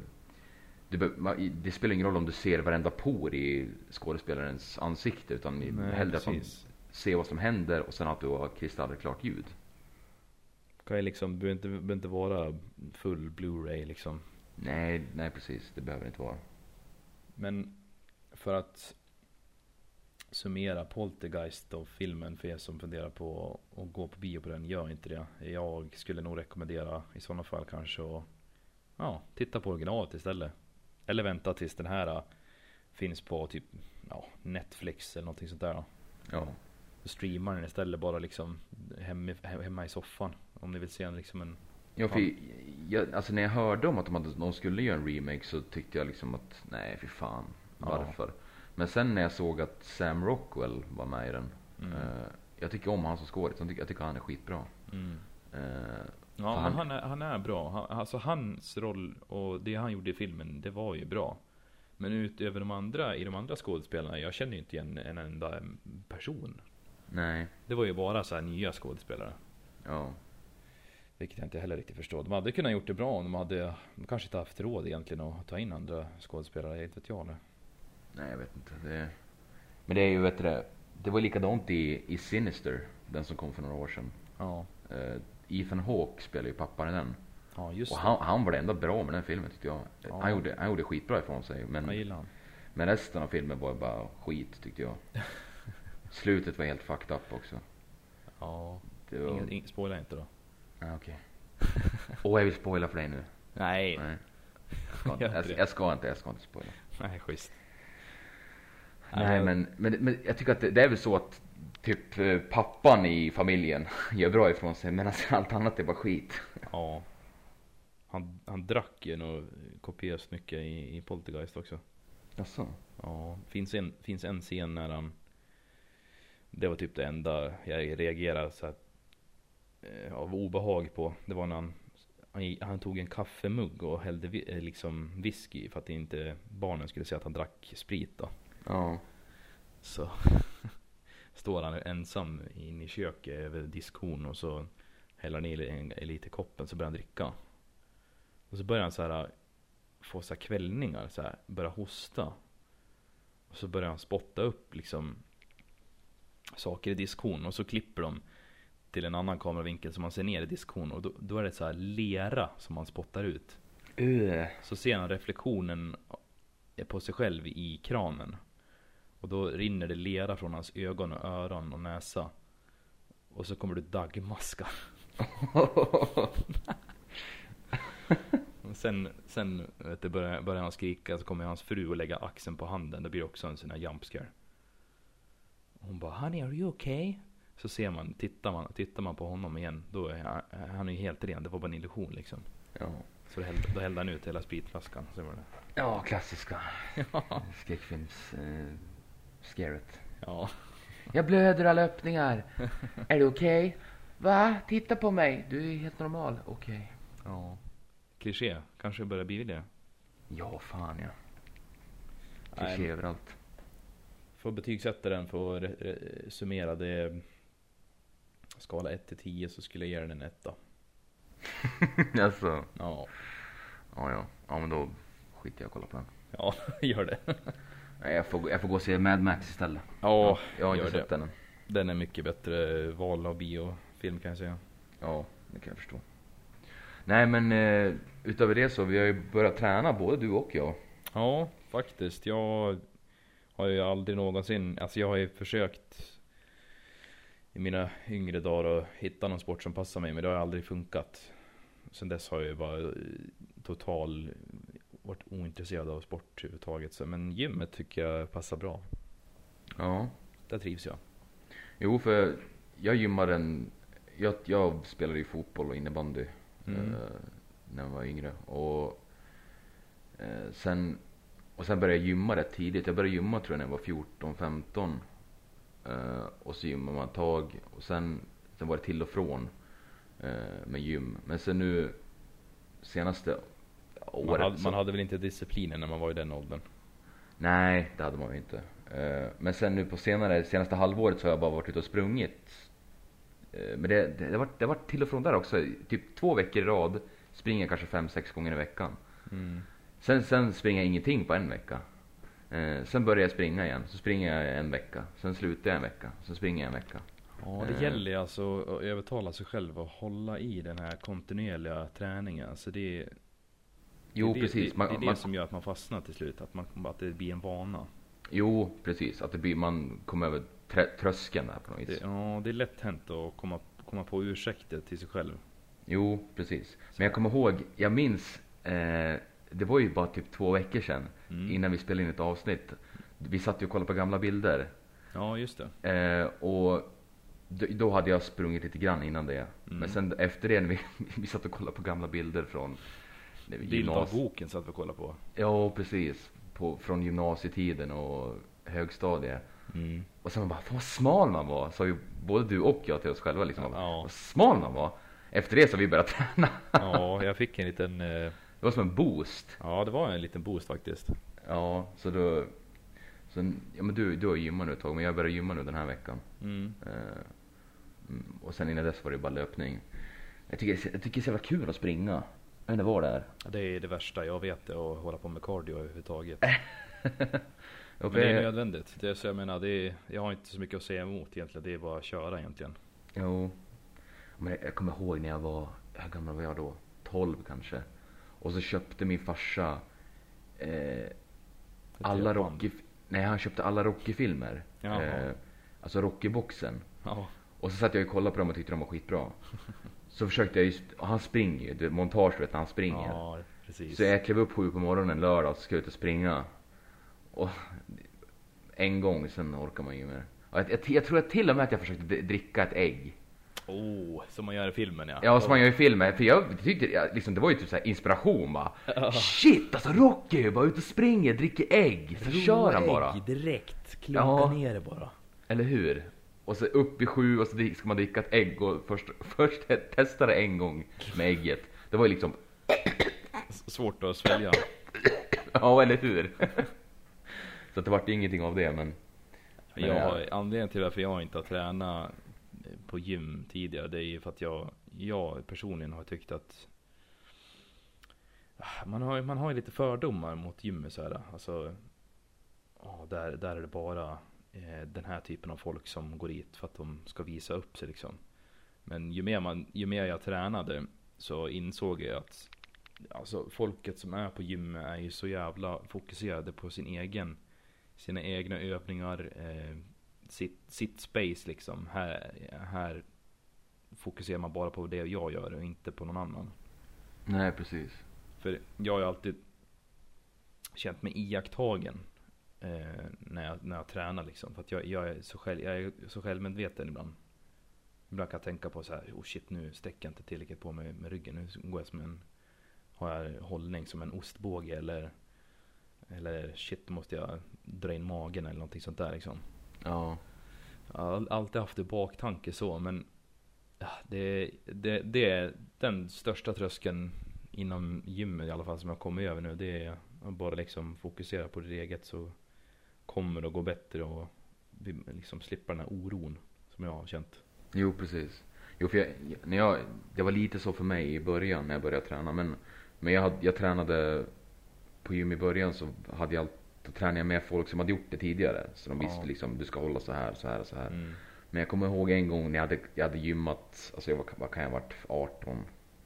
Speaker 2: det, man, det spelar ingen roll om du ser varenda por i skådespelarens ansikte utan
Speaker 1: Nej,
Speaker 2: hellre att man
Speaker 1: precis.
Speaker 2: ser vad som händer och sen att du har kristallklart ljud.
Speaker 1: Kan ju liksom, behöver inte, behöver inte vara full Blu-ray liksom.
Speaker 2: Nej, nej precis, det behöver det inte vara.
Speaker 1: Men för att summera Poltergeist och filmen för er som funderar på att gå på bio på den, gör inte det. Jag skulle nog rekommendera i sådana fall kanske att ja, titta på originalet istället. Eller vänta tills den här finns på typ ja, Netflix eller någonting sånt där. Då.
Speaker 2: Ja.
Speaker 1: Så streamar den istället bara liksom hemma, hemma i soffan. Om ni vill se en liksom en
Speaker 2: Ja, för jag, alltså när jag hörde om att de, hade, de skulle göra en remake så tyckte jag liksom att nej fy fan,
Speaker 1: Ja.
Speaker 2: varför? Men sen när jag såg att Sam Rockwell var med i den.
Speaker 1: Mm.
Speaker 2: Eh, jag tycker om han som skådis, jag tycker, jag tycker han är skitbra.
Speaker 1: mm.
Speaker 2: Eh,
Speaker 1: Ja,
Speaker 2: han-
Speaker 1: han är, han är bra. Han, alltså hans roll och det han gjorde i filmen, det var ju bra. Men utöver de andra, i de andra skådespelarna, jag känner ju inte igen en enda person.
Speaker 2: nej,
Speaker 1: Det var ju bara så här nya skådespelare.
Speaker 2: ja.
Speaker 1: Vilket jag inte heller riktigt förstår. De hade kunnat gjort det bra om de hade, de kanske inte haft råd egentligen att ta in andra skådespelare, inte vet jag nu.
Speaker 2: Nej jag vet inte. Det... Men det är ju, vet du det, var likadant i, i Sinister, den som kom för några år sedan.
Speaker 1: Ja,
Speaker 2: Eh, Ethan Hawke spelar ju pappan i den.
Speaker 1: ja just
Speaker 2: Och han, han var det enda bra med den filmen tyckte jag.
Speaker 1: Ja.
Speaker 2: Han, gjorde, han gjorde skitbra ifrån sig. Men, men resten av filmen var bara skit tyckte jag. Slutet var helt fucked up också.
Speaker 1: Ja,
Speaker 2: Det var...
Speaker 1: spoila inte då.
Speaker 2: Ah, okej. Åh jag vill spoila för dig nu.
Speaker 1: Nej,
Speaker 2: Nej. Jag ska, inte,
Speaker 1: Gör inte
Speaker 2: jag,
Speaker 1: det.
Speaker 2: jag ska inte, jag ska inte spoila.
Speaker 1: nej schysst.
Speaker 2: Nej men, men, men jag tycker att det, det är väl så att typ eh, pappan i familjen gör bra ifrån sig medan allt annat är bara skit.
Speaker 1: Ja. Han, han drack ju nog kopiöst mycket i, i Poltergeist också.
Speaker 2: Jaså?
Speaker 1: Ja, finns en, finns en scen när han Det var typ det enda jag reagerade så eh, av obehag på. Det var när han han, han tog en kaffemugg och hällde vi, eh, liksom whisky för att inte barnen skulle se att han drack sprit då.
Speaker 2: Ja.
Speaker 1: Så står han ensam inne i köket över diskhon och så häller han i lite i koppen så börjar han dricka. Och så börjar han så här få så här kvällningar, så här, börja hosta. Och så börjar han spotta upp liksom saker i diskhon och så klipper de till en annan kameravinkel så man ser ner i diskhon och då, då är det så här lera som man spottar ut.
Speaker 2: Uh.
Speaker 1: Så ser han reflektionen på sig själv i kranen. Och då rinner det lera från hans ögon och öron och näsa. Och så kommer det dagmaskar. Och sen, sen vet du, börjar, börjar han skrika så kommer hans fru och lägga axeln på handen. Det blir också en sån här jump scare. Hon bara, honey are you okay? Så ser man, tittar man, tittar man på honom igen, då är han, han är ju helt ren. Det var bara en illusion liksom.
Speaker 2: Ja.
Speaker 1: Så då hällde, då hällde han ut hela spritflaskan. Så var det.
Speaker 2: ja, klassiska
Speaker 1: Ja.
Speaker 2: skräckfilms... Eh, scaret.
Speaker 1: ja.
Speaker 2: Jag blöder alla öppningar. är du okej? Va? Titta på mig. Du är helt normal. Okej.
Speaker 1: ja. Kliché, kanske börjar bli det.
Speaker 2: Ja, fan ja. Kliché överallt.
Speaker 1: Får betygsätta den för att summera. Det skala 1 till 10 så skulle jag ge den en etta.
Speaker 2: alltså.
Speaker 1: Ja,
Speaker 2: Ja, ja. Ja, men då skiter jag och kollar på den.
Speaker 1: ja gör det.
Speaker 2: Nej, jag får, gå- jag får gå och se Mad Max istället.
Speaker 1: Ja,
Speaker 2: Jag har inte sett den än.
Speaker 1: Den är mycket bättre val av biofilm kan jag säga.
Speaker 2: Ja, det kan jag förstå. Nej, men eh, utöver det så, vi har ju börjat träna både du och jag.
Speaker 1: Ja, faktiskt. Jag har ju aldrig någonsin, alltså jag har ju försökt i mina yngre dagar att hitta någon sport som passar mig, men det har aldrig funkat. Sen dess har jag ju bara eh, total varit ointresserad av sport överhuvudtaget. Så, men gymmet tycker jag passar bra.
Speaker 2: Ja.
Speaker 1: Där trivs jag.
Speaker 2: Jo, för jag gymmade en... Jag, jag spelade ju fotboll och innebandy
Speaker 1: Mm.
Speaker 2: eh, när jag var yngre. Och, eh, sen, och sen började jag gymma rätt tidigt. Jag började gymma tror jag när jag var 14, 15. Eh, och så gymmade man ett tag. Och sen, sen var det till och från eh, med gym. Men sen nu senaste året.
Speaker 1: Man hade, man hade väl inte disciplinen när man var i den åldern?
Speaker 2: Nej, det hade man ju inte. Eh, Men sen nu på senare, senaste halvåret så har jag bara varit ute och sprungit. Eh, Men det, det, det, varit, det varit till och från där också. Typ två veckor i rad springer jag kanske fem, sex gånger i veckan.
Speaker 1: Mm.
Speaker 2: Sen, sen springer jag ingenting på en vecka. Eh, Sen börjar jag springa igen. Så springer jag en vecka. Sen slutar jag en vecka. Sen springer jag en vecka.
Speaker 1: Ja, det
Speaker 2: Eh.
Speaker 1: gäller ju alltså att övertala sig själv och hålla i den här kontinuerliga träningen. Alltså det, är-
Speaker 2: Jo,
Speaker 1: det,
Speaker 2: precis.
Speaker 1: Det,
Speaker 2: Man,
Speaker 1: det är det
Speaker 2: man,
Speaker 1: som gör att man fastnar till slut. Att, man, att det blir en vana.
Speaker 2: jo, precis. Att det blir, man kommer över trö, tröskeln där på något
Speaker 1: Det,
Speaker 2: vis.
Speaker 1: ja, det är lätt hänt att komma, komma på ursäkter till sig själv.
Speaker 2: Jo, precis. Men jag kommer ihåg, jag minns, eh, det var ju bara typ två veckor sedan
Speaker 1: Mm.
Speaker 2: innan vi spelade in ett avsnitt. Vi satt ju och kollade på gamla bilder.
Speaker 1: Ja, just det.
Speaker 2: Eh, och då, hade jag sprungit lite grann innan det.
Speaker 1: Mm.
Speaker 2: Men sen efter det, när vi, vi satt och kollade på gamla bilder från när vi
Speaker 1: Bild av
Speaker 2: gymnas-
Speaker 1: boken satt vi och kollade på.
Speaker 2: Ja, precis. På, från gymnasietiden och högstadiet.
Speaker 1: Mm.
Speaker 2: Och sen bara, fan vad smal man var. Sa ju både du och jag till oss själva liksom.
Speaker 1: Ja.
Speaker 2: Vad smal man var. Efter det så har vi börjat träna.
Speaker 1: Ja, jag fick en liten... eh,
Speaker 2: Det var som en boost.
Speaker 1: Ja, det var en liten boost faktiskt.
Speaker 2: Ja, så då... Så, ja men du, du har gymmat nu ett tag, men jag börjar gymma nu den här veckan.
Speaker 1: Mm.
Speaker 2: Mm, och sen innan dess var det bara löpning. Jag tycker, jag tycker det är så jävla kul att springa. Jag vet inte vad det är.
Speaker 1: Det är det värsta jag vet, att hålla på med cardio överhuvudtaget.
Speaker 2: Ja,
Speaker 1: Men det är nödvändigt. Det är så jag menar, det är, jag har inte så mycket att säga emot egentligen. Det är bara att köra egentligen.
Speaker 2: Jo. Men jag, jag kommer ihåg när jag var, hur gammal var jag då? 12 kanske. Och så köpte min farsa eh, alla. Rocky... Nej, han köpte alla Rocky-filmer. Eh, alltså Rocky-boxen. Och så satt jag och kollade på dem och tyckte de var skitbra. Så försökte jag just, han springer ju, du vet, montage vet han springer.
Speaker 1: Ja.
Speaker 2: Så jag klev upp sju på morgonen lördag och skulle ut och springa. Och en gång, sen orkar man ju mer. Jag, jag, jag tror att till och med att jag försökte dricka ett ägg.
Speaker 1: Oh, som man gör i filmen ja.
Speaker 2: Ja, som man gör i filmer. För jag tyckte, jag, liksom, det var ju typ så här inspiration va. Shit, alltså Rocky är bara ute och springer, dricker ägg. Så kör han bara.
Speaker 1: Ägg direkt. Klunka
Speaker 2: Ja.
Speaker 1: ner det bara.
Speaker 2: Eller hur? Och så upp i sju och så ska man dricka ett ägg och först, först te- testa det en gång med ägget. Det var ju liksom,
Speaker 1: Svårt att svälja.
Speaker 2: ja eller hur? så det vart ingenting av det men. Men
Speaker 1: Jag
Speaker 2: ja.
Speaker 1: anledningen till varför jag inte har tränat på gym tidigare, det är ju för att jag, jag personligen har tyckt att ah, man har, ju- man har ju lite fördomar mot gymmet så här. Alltså, ja, där, där är det bara eh, den här typen av folk som går dit för att de ska visa upp sig liksom. Men ju mer, man, ju mer jag tränade så insåg jag att alltså, folket som är på gymmet är ju så jävla fokuserade på sin egen, sina egna övningar, eh, sitt, sitt space liksom. Här, här fokuserar man bara på det jag gör och inte på någon annan.
Speaker 2: Nej, precis.
Speaker 1: För jag har ju alltid känt mig iakttagen eh, när, jag, när jag tränar liksom. För att jag, jag, är så själv, jag är så självmedveten ibland. Ibland kan jag tänka på så här, oh shit nu sträcker jag inte tillräckligt på mig med ryggen. Nu går jag som en, har jag hållning som en ostbåge eller eller shit, måste jag dra in magen eller någonting sånt där liksom.
Speaker 2: Ja.
Speaker 1: Jag har alltid haft det baktanke så, men ja, det, det, det är den största tröskeln inom gymmet i alla fall som jag kommer över nu. Det är att bara liksom fokusera på det eget så kommer det att gå bättre och liksom slippa den här oron som jag har känt.
Speaker 2: Jo, precis. Jo, för jag, när jag, det var lite så för mig i början när jag började träna. Men, men jag, hade, jag tränade på gym i början så hade jag, då tränade jag med folk som hade gjort det tidigare. Så de visste liksom, du ska hålla så här, så här, så här.
Speaker 1: Mm.
Speaker 2: Men jag kommer ihåg en gång när jag hade, jag hade gymmat, alltså jag var, vad kan jag ha varit, 18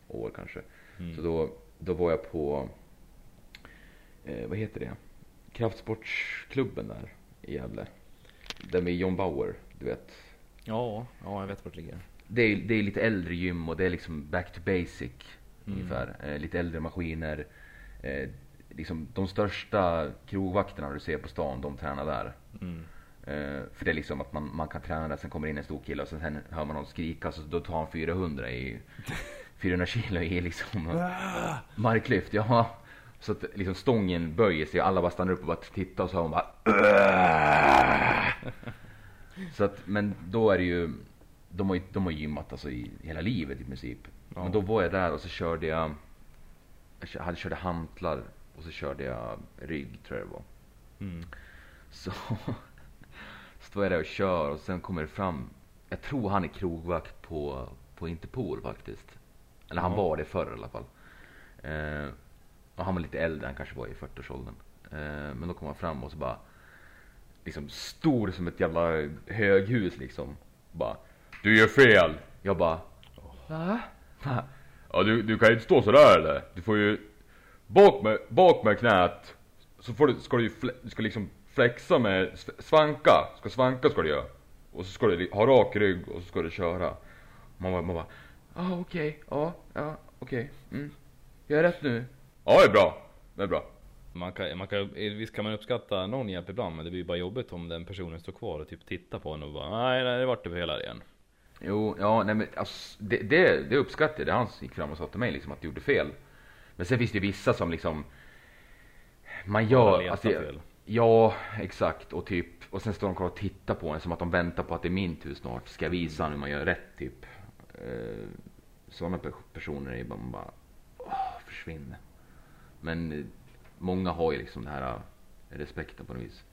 Speaker 2: år kanske.
Speaker 1: Mm.
Speaker 2: Så då, då var jag på, eh, vad heter det? Kraftsportsklubben där i Gävle. Den med John Bauer, du vet.
Speaker 1: Ja, ja, jag vet vart det ligger.
Speaker 2: Det är, det är lite äldre gym och det är liksom back to basic
Speaker 1: Mm.
Speaker 2: ungefär. Eh, lite äldre maskiner. Eh, liksom de största krogvakterna du ser på stan, de tränar där.
Speaker 1: Mm.
Speaker 2: Eh, för det är liksom att man, man kan träna där, sen kommer in en stor kille och sen, sen hör man någon skrika så då tar han 400 i 400 kilo i liksom marklyft. Ja. Så att liksom stången böjer sig och alla bara stannar upp och bara tittar och så hör man bara Så att, men då är det ju de har ju, de har gymmat alltså i hela livet i princip.
Speaker 1: Ja.
Speaker 2: Men då var jag där och så körde jag Jag hade körde hantlar och så körde jag rygg tror jag det var.
Speaker 1: Mm.
Speaker 2: Så står jag där och kör och sen kommer det fram, jag tror han är krogvakt på, på Interpol faktiskt. Eller han
Speaker 1: Ja.
Speaker 2: var det förr i alla fall. Eh, och han var lite äldre, han kanske var i 40-årsåldern. Eh, men då kom han fram och så bara, liksom stor som ett jävla höghus liksom. Bara, du gör fel! Jag bara? Va? Ja du, du kan ju inte stå sådär eller? Du får ju bak med, bak med knät så får du, ska du ju fle, du ska liksom flexa med sv- svanka, ska svanka ska du göra. Och så ska du ha rak rygg och så ska du köra. Man bara, man bara, ah, okej, ja, ja, okej, mm. Jag är rätt nu? Ja det är bra, det är bra.
Speaker 1: Man kan, man kan, visst kan man uppskatta någon hjälp ibland men det blir ju bara jobbigt om den personen står kvar och typ tittar på en och bara nej, nej det vart det fel här igen.
Speaker 2: Jo, ja, nej men alltså, det, det, det uppskattar jag. Det han gick fram och sa till mig liksom att du gjorde fel. Men sen finns det ju vissa som liksom man gör, alltså,
Speaker 1: fel.
Speaker 2: ja exakt och typ och sen står de kvar och tittar på en som att de väntar på att det är min tur snart. Ska jag visa hur man gör rätt typ. Eh, Sådana pe- personer är bara, man bara åh, försvinner. Men eh, många har ju liksom den här eh, respekten på något vis.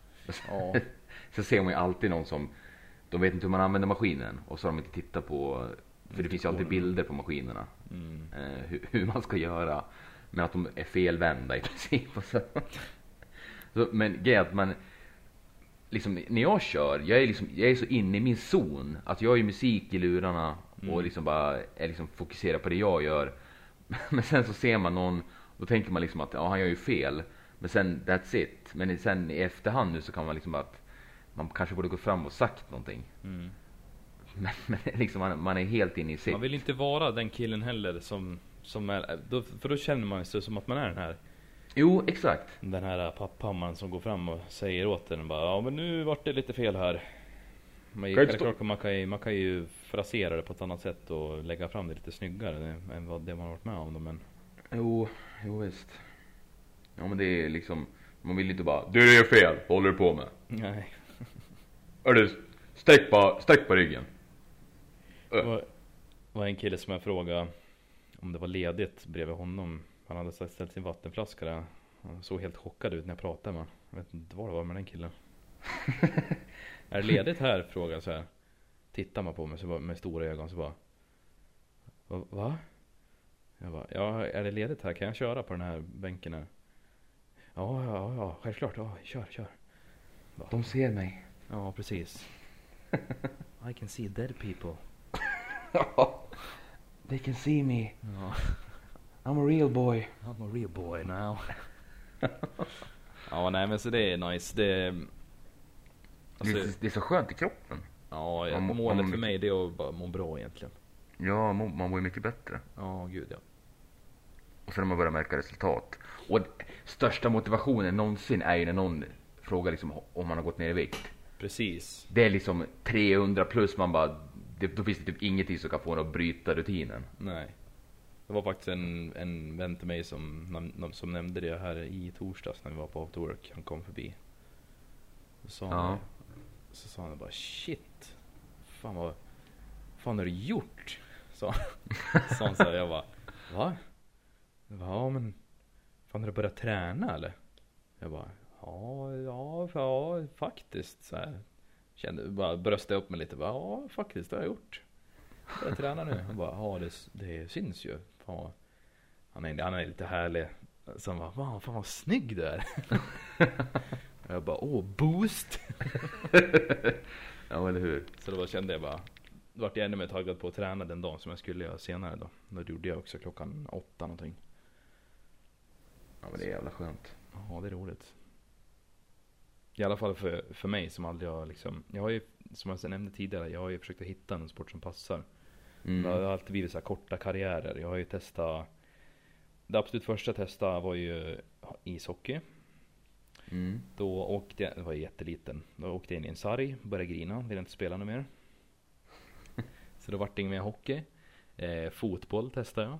Speaker 1: Ja.
Speaker 2: Sen ser man ju alltid någon som, de vet inte hur man använder maskinen och så har de inte tittat på, för det finns ju alltid bilder på maskinerna.
Speaker 1: Mm.
Speaker 2: Eh, hur, hur man ska göra. Men att de är felvända i princip. Och så. Så, men grejen att man, liksom när jag kör, jag är, liksom, jag är så inne i min zon. Att jag har ju musik i lurarna och
Speaker 1: Mm.
Speaker 2: liksom bara är liksom fokuserad på det jag gör. Men sen så ser man någon, då tänker man liksom att ja, han gör ju fel. Men sen that's it. Men sen i efterhand nu så kan man liksom att man kanske borde gå fram och sagt någonting.
Speaker 1: Mm.
Speaker 2: Men, men liksom man, man är helt inne i sitt.
Speaker 1: Man vill inte vara den killen heller som, som är, då, för då känner man sig som att man är den här
Speaker 2: Jo, exakt.
Speaker 1: Den här papphammaren som går fram och säger åt en bara Ja men nu vart det lite fel här Men
Speaker 2: Kan
Speaker 1: är klart, man, kan ju, man kan ju frasera det på ett annat sätt och lägga fram det lite snyggare än vad det man har varit med om men
Speaker 2: Jo, jo visst. Ja men det är liksom, man vill inte bara Du gör fel, vad håller du på med?
Speaker 1: Nej
Speaker 2: Hörru, sträck på, sträck på ryggen.
Speaker 1: Det var, var en kille som jag frågade om det var ledigt bredvid honom. Han hade ställt sin vattenflaska där. Han såg helt chockad ut när jag pratade med honom. Jag vet inte vad det var med den killen. är det ledigt här? Frågade jag så här. Tittar man på mig så bara, med stora ögon så bara. "Va-? Jag bara, ja är det ledigt här? Kan jag köra på den här bänken här? Ja, ja, ja, självklart. Ja, kör, kör.
Speaker 2: De ser mig.
Speaker 1: Ja, precis. I can see dead people.
Speaker 2: They can see me.
Speaker 1: Ja.
Speaker 2: I'm a real boy.
Speaker 1: I'm a real boy now. ja, nej men så det är nice. Det... Alltså,
Speaker 2: det, är, det är så skönt i kroppen.
Speaker 1: ja,
Speaker 2: man må-
Speaker 1: målet
Speaker 2: man
Speaker 1: för mig det är att bara må bra egentligen.
Speaker 2: Ja, man man mår ju mycket bättre.
Speaker 1: Ja, gud ja.
Speaker 2: Och sen när man börjar märka resultat. Och största motivationen någonsin är ju när någon frågar liksom om man har gått ner i vikt.
Speaker 1: Precis.
Speaker 2: Det är liksom 300 plus man bara, det, då finns det typ ingenting som kan få en att bryta rutinen.
Speaker 1: Nej. Det var faktiskt en, en vän till mig som, som nämnde det här i torsdags när vi var på after work. Han kom förbi. Så sa, han,
Speaker 2: Ja.
Speaker 1: så sa han bara shit. Fan vad fan har du gjort? Sa sa han så här, jag bara va? Ja men fan har du börjat träna eller? Jag bara ja, ja, ja faktiskt så här. Kände, bara bröstade upp mig lite. Bara, ja faktiskt det har jag gjort. Jag tränar nu. Jag bara, ja det, det syns ju. Fan, han, är, han är lite härlig. Så han bara, fan vad snygg du är. Och jag bara, åh boost.
Speaker 2: Ja, eller hur?
Speaker 1: Så då kände jag bara, då vart jag ännu mer taggad på att träna den dagen som jag skulle göra senare då. Då gjorde jag också klockan åtta någonting.
Speaker 2: Ja, men det är jävla skönt.
Speaker 1: Ja, det är roligt. I alla fall för, för mig som aldrig har liksom, jag har ju, som jag nämnde tidigare, jag har ju försökt att hitta en sport som passar.
Speaker 2: Mm.
Speaker 1: Det har alltid blivit så här korta karriärer. Jag har ju testat Det absolut första jag testade var ju ishockey.
Speaker 2: Mm.
Speaker 1: Då åkte jag, det var jag jätteliten. Då åkte jag in i en sarg, började grina, ville inte spela något mer. Så då vart det inget mer hockey. Eh, fotboll testade jag.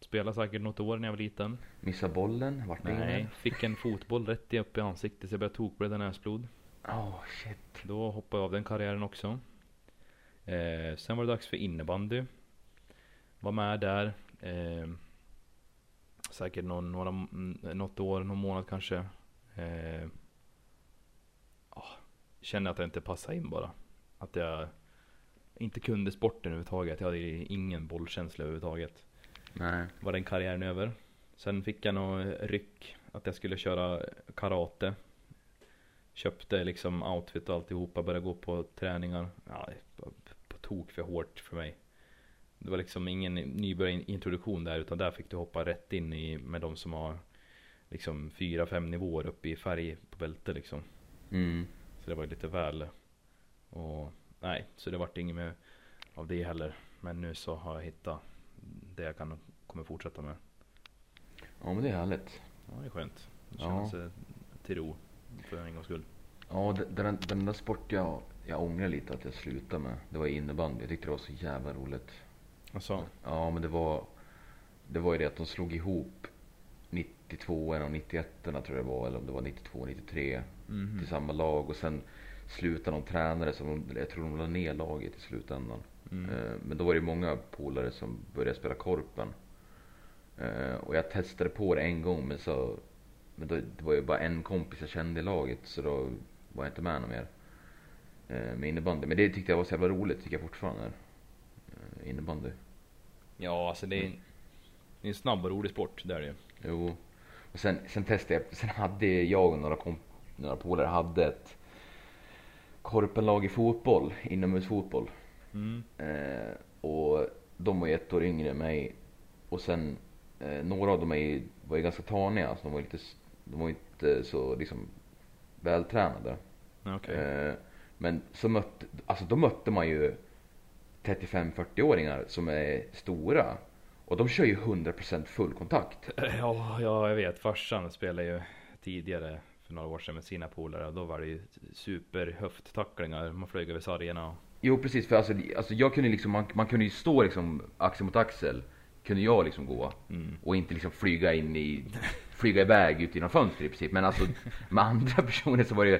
Speaker 1: Spelade säkert något år när jag var liten.
Speaker 2: Missa bollen, vart det
Speaker 1: Nej, fick en fotboll rätt i upp i ansiktet så jag började tokblöda näsblod.
Speaker 2: Oh shit.
Speaker 1: Då hoppade jag av den karriären också. Eh, sen var det dags för innebandy. Var med där. Eh, säkert någon, några, mm, något år, någon månad kanske. Eh, ah, kände att jag inte passade in bara. Att jag inte kunde sporten överhuvudtaget. Jag hade ingen bollkänsla överhuvudtaget.
Speaker 2: Nej.
Speaker 1: Var den karriären över. Sen fick jag nog ryck att jag skulle köra karate. Köpte liksom outfit och alltihopa, började gå på träningar. Ja, på, på tok för hårt för mig. Det var liksom ingen nybörjarintroduktion där utan där fick du hoppa rätt in i med de som har liksom fyra, fem nivåer upp i färg på bälte liksom.
Speaker 2: Mm.
Speaker 1: Så det var lite väl. Och nej, så det vart inget mer av det heller. Men nu så har jag hittat det jag kan kommer fortsätta med.
Speaker 2: Ja men det är härligt.
Speaker 1: Ja, det är skönt. Det
Speaker 2: Ja.
Speaker 1: känns eh, till ro för en gångs skull.
Speaker 2: Ja, den, den, där sport jag, jag ångrar lite att jag slutade med. Det var innebandy. Jag tyckte det var så jävla roligt.
Speaker 1: Alltså,
Speaker 2: Ja men det var Det var ju det att de slog ihop 92 och 91 tror jag det var. Eller om det var 92 och 93.
Speaker 1: mhm.
Speaker 2: Till samma lag. Och sen slutade de tränare. De, jag tror de la ner laget i slutändan.
Speaker 1: Mm.
Speaker 2: Eh, Men då var det många polare som började spela korpen. Eh, Och jag testade på det en gång men så Men då, det var ju bara en kompis jag kände i laget så då var jag inte med någon mer. eh, Med innebandy. Men det tyckte jag var så jävla roligt, tycker jag fortfarande. är. Innebandy.
Speaker 1: Ja, alltså det är, en- det är en snabb och rolig sport, det är det ju.
Speaker 2: Jo. Och sen, sen testade jag, sen hade jag och några, komp- några polare hade ett korpenlag i fotboll, inomhusfotboll.
Speaker 1: Mm.
Speaker 2: Eh, och de var ju ett år yngre än mig. Och sen eh, några av dem är, ju- var ju ganska taniga, så de var inte, de var inte så liksom vältränade.
Speaker 1: Okej.
Speaker 2: Eh, men så mötte, alltså då mötte man ju 35-40-åringar som är stora. Och de kör ju 100% full kontakt.
Speaker 1: Ja, ja, jag vet. Farsan spelade ju tidigare för några år sedan med sina polare. och Då var det ju superhöfttacklingar. Man flög över sargerna. och-
Speaker 2: Jo precis, för alltså, alltså jag kunde liksom, man, man kunde ju stå liksom axel mot axel. Kunde jag liksom gå.
Speaker 1: Mm.
Speaker 2: Och inte liksom flyga in i, flyga iväg ut genom fönster i princip. Men alltså med andra personer så var det ju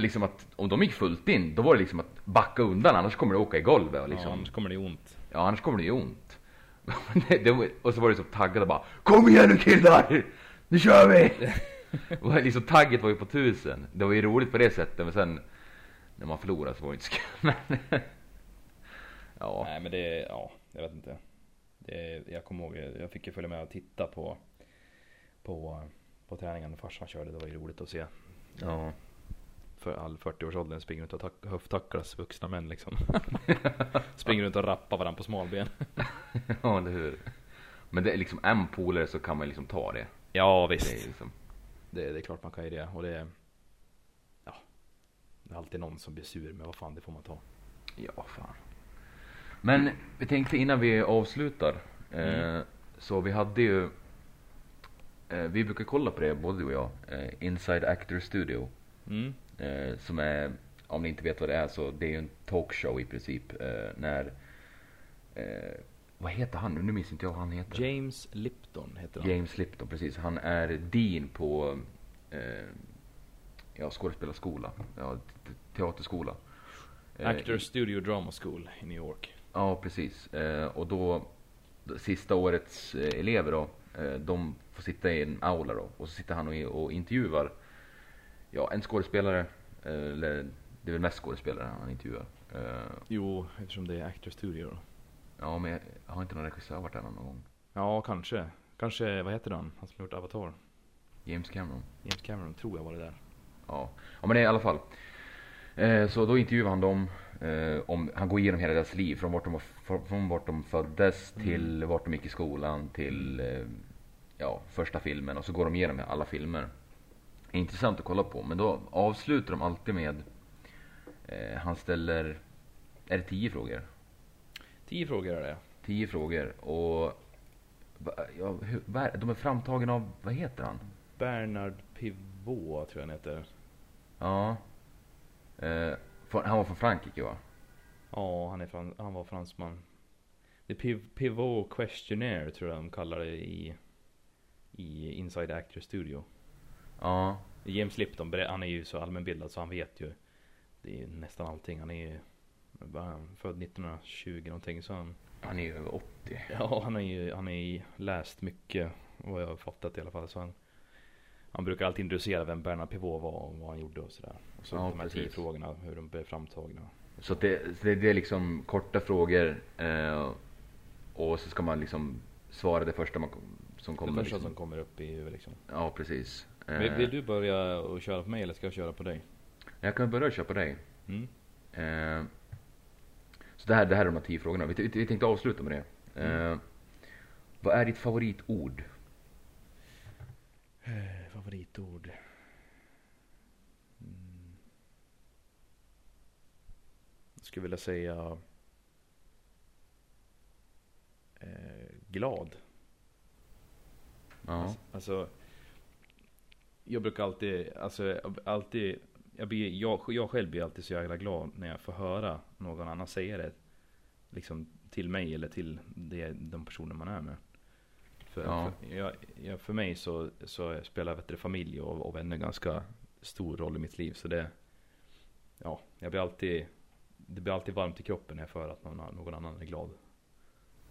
Speaker 2: liksom att om de gick fullt in, då var det liksom att backa undan annars kommer du åka i golvet och
Speaker 1: Ja,
Speaker 2: liksom.
Speaker 1: annars kommer det ont.
Speaker 2: Ja, annars kommer det ont. det, det, och så var det så taggade bara Kom igen nu killar! Nu kör vi! och liksom tagget var ju på tusen. Det var ju roligt på det sättet men sen när man förlorade så var det inte. Men, ja.
Speaker 1: Nej, men det, ja, jag vet inte. Det, jag kommer ihåg, jag fick ju följa med och titta på, på, på träningen när farsan körde. Det var ju roligt att se.
Speaker 2: ja.
Speaker 1: för all 40-årsåldern springer runt och tack- höfttacklas vuxna män liksom. springer runt och rappar varandra på smalben.
Speaker 2: ja, eller hur. Men det är liksom en polare så kan man liksom ta det.
Speaker 1: Ja
Speaker 2: Det
Speaker 1: visst.
Speaker 2: är liksom,
Speaker 1: Det, det är klart man kan ju det. Och det är, ja, det är alltid någon som blir sur, men vad fan det får man ta.
Speaker 2: ja fan. Men vi tänkte innan vi avslutar. Eh,
Speaker 1: Mm.
Speaker 2: så vi hade ju, eh, vi brukar kolla på det både du och jag. Eh, Inside Actor Studio.
Speaker 1: Mm.
Speaker 2: Eh, som är, om ni inte vet vad det är så det är ju en talkshow i princip. Eh, när, eh, vad heter han nu? Nu minns inte jag vad han heter.
Speaker 1: James Lipton heter han.
Speaker 2: James Lipton, precis. Han är dean på eh, ja, skådespelarskola, ja, te- teaterskola. Eh,
Speaker 1: Actor Studio Drama School i New York.
Speaker 2: Ja, precis. Eh, och då, sista årets eh, elever då, eh, de får sitta i en aula då. Och så sitter han och, och intervjuar, ja, en skådespelare, eller det är väl mest skådespelare han intervjuar.
Speaker 1: Jo, eftersom det är Actor Studio då.
Speaker 2: Ja, men jag, har inte någon regissör varit där någon gång.
Speaker 1: Ja, kanske. Kanske, vad heter han? Han som gjort Avatar.
Speaker 2: James Cameron.
Speaker 1: James Cameron, tror jag var det där.
Speaker 2: Ja, ja men det är i alla fall. Eh, så då intervjuar han dem. Eh, om, han går igenom hela deras liv. Från vart de, var, från, vart de föddes
Speaker 1: Mm.
Speaker 2: till vart de gick i skolan till eh, ja, första filmen. Och så går de igenom alla filmer. Intressant att kolla på. Men då avslutar de alltid med Han ställer, är det tio frågor?
Speaker 1: Tio frågor är det.
Speaker 2: Tio frågor och ja, hur, de är framtagna av, vad heter han?
Speaker 1: Bernard Pivot tror jag han heter.
Speaker 2: Ja. Eh, han var från Frankrike va?
Speaker 1: Ja, han, är fran- han var fransman. The Piv- Pivot Questionnaire tror jag de kallar det i, i Inside Actor Studio.
Speaker 2: Ja.
Speaker 1: James Lipton, han är ju så allmänbildad så han vet ju det är ju nästan allting. Han är ju vad han, född 1920 någonting så han,
Speaker 2: Han är ju över 80.
Speaker 1: ja han har ju, han är läst mycket vad jag har fattat i alla fall. Så han, han brukar alltid introducera vem Bernard Pivot var och vad han gjorde och sådär. Och så
Speaker 2: Ja,
Speaker 1: de här tio
Speaker 2: precis.
Speaker 1: frågorna, hur de blev framtagna.
Speaker 2: Så, det, så det, det är liksom korta frågor eh, och så ska man liksom svara det första man, som kommer.
Speaker 1: det första
Speaker 2: liksom.
Speaker 1: som kommer upp i huvudet liksom.
Speaker 2: Ja, precis. Eh,
Speaker 1: Vill, vill du börja och köra på mig eller ska jag köra på dig?
Speaker 2: Jag kan börja köra på dig.
Speaker 1: Mm.
Speaker 2: Eh, så det här, det här är de här tio frågorna. Vi, vi, tänkte avsluta med det. Eh,
Speaker 1: Mm.
Speaker 2: Vad är ditt favoritord?
Speaker 1: Eh, favoritord? Mm. Jag skulle vilja säga eh, glad.
Speaker 2: Ja.
Speaker 1: Alltså, alltså, jag brukar alltid, alltså alltid, jag, blir, jag, jag själv blir alltid så jävla glad när jag får höra någon annan säga det. Liksom till mig eller till det, de personer man är med. För,
Speaker 2: Ja.
Speaker 1: för, jag, jag, för mig så, så spelar vet du, familj och, och vänner ganska stor roll i mitt liv. Så det, ja, jag blir alltid, det blir alltid varmt i kroppen när jag höra att någon, någon annan är glad.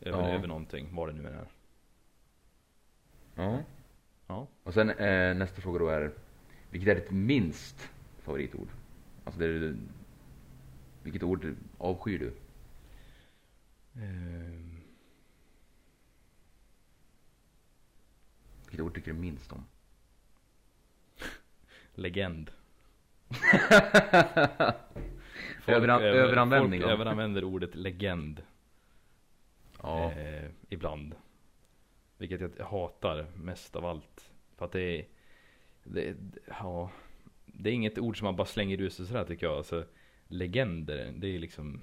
Speaker 1: Över,
Speaker 2: Ja.
Speaker 1: över någonting, vad det nu än är.
Speaker 2: ja.
Speaker 1: Ja.
Speaker 2: Och sen eh, nästa fråga då är, vilket är ditt minst favoritord? Alltså det vilket ord avskyr du?
Speaker 1: Ehm,
Speaker 2: Vilket ord tycker du minst om?
Speaker 1: legend.
Speaker 2: Överan-
Speaker 1: över-
Speaker 2: överanvändning
Speaker 1: Folk överanvänder ordet legend.
Speaker 2: Ja.
Speaker 1: Eh, ibland. Vilket jag hatar mest av allt. För att det är, det, ja, det är inget ord som man bara slänger ur sig sådär tycker jag. Alltså, legender, det är liksom,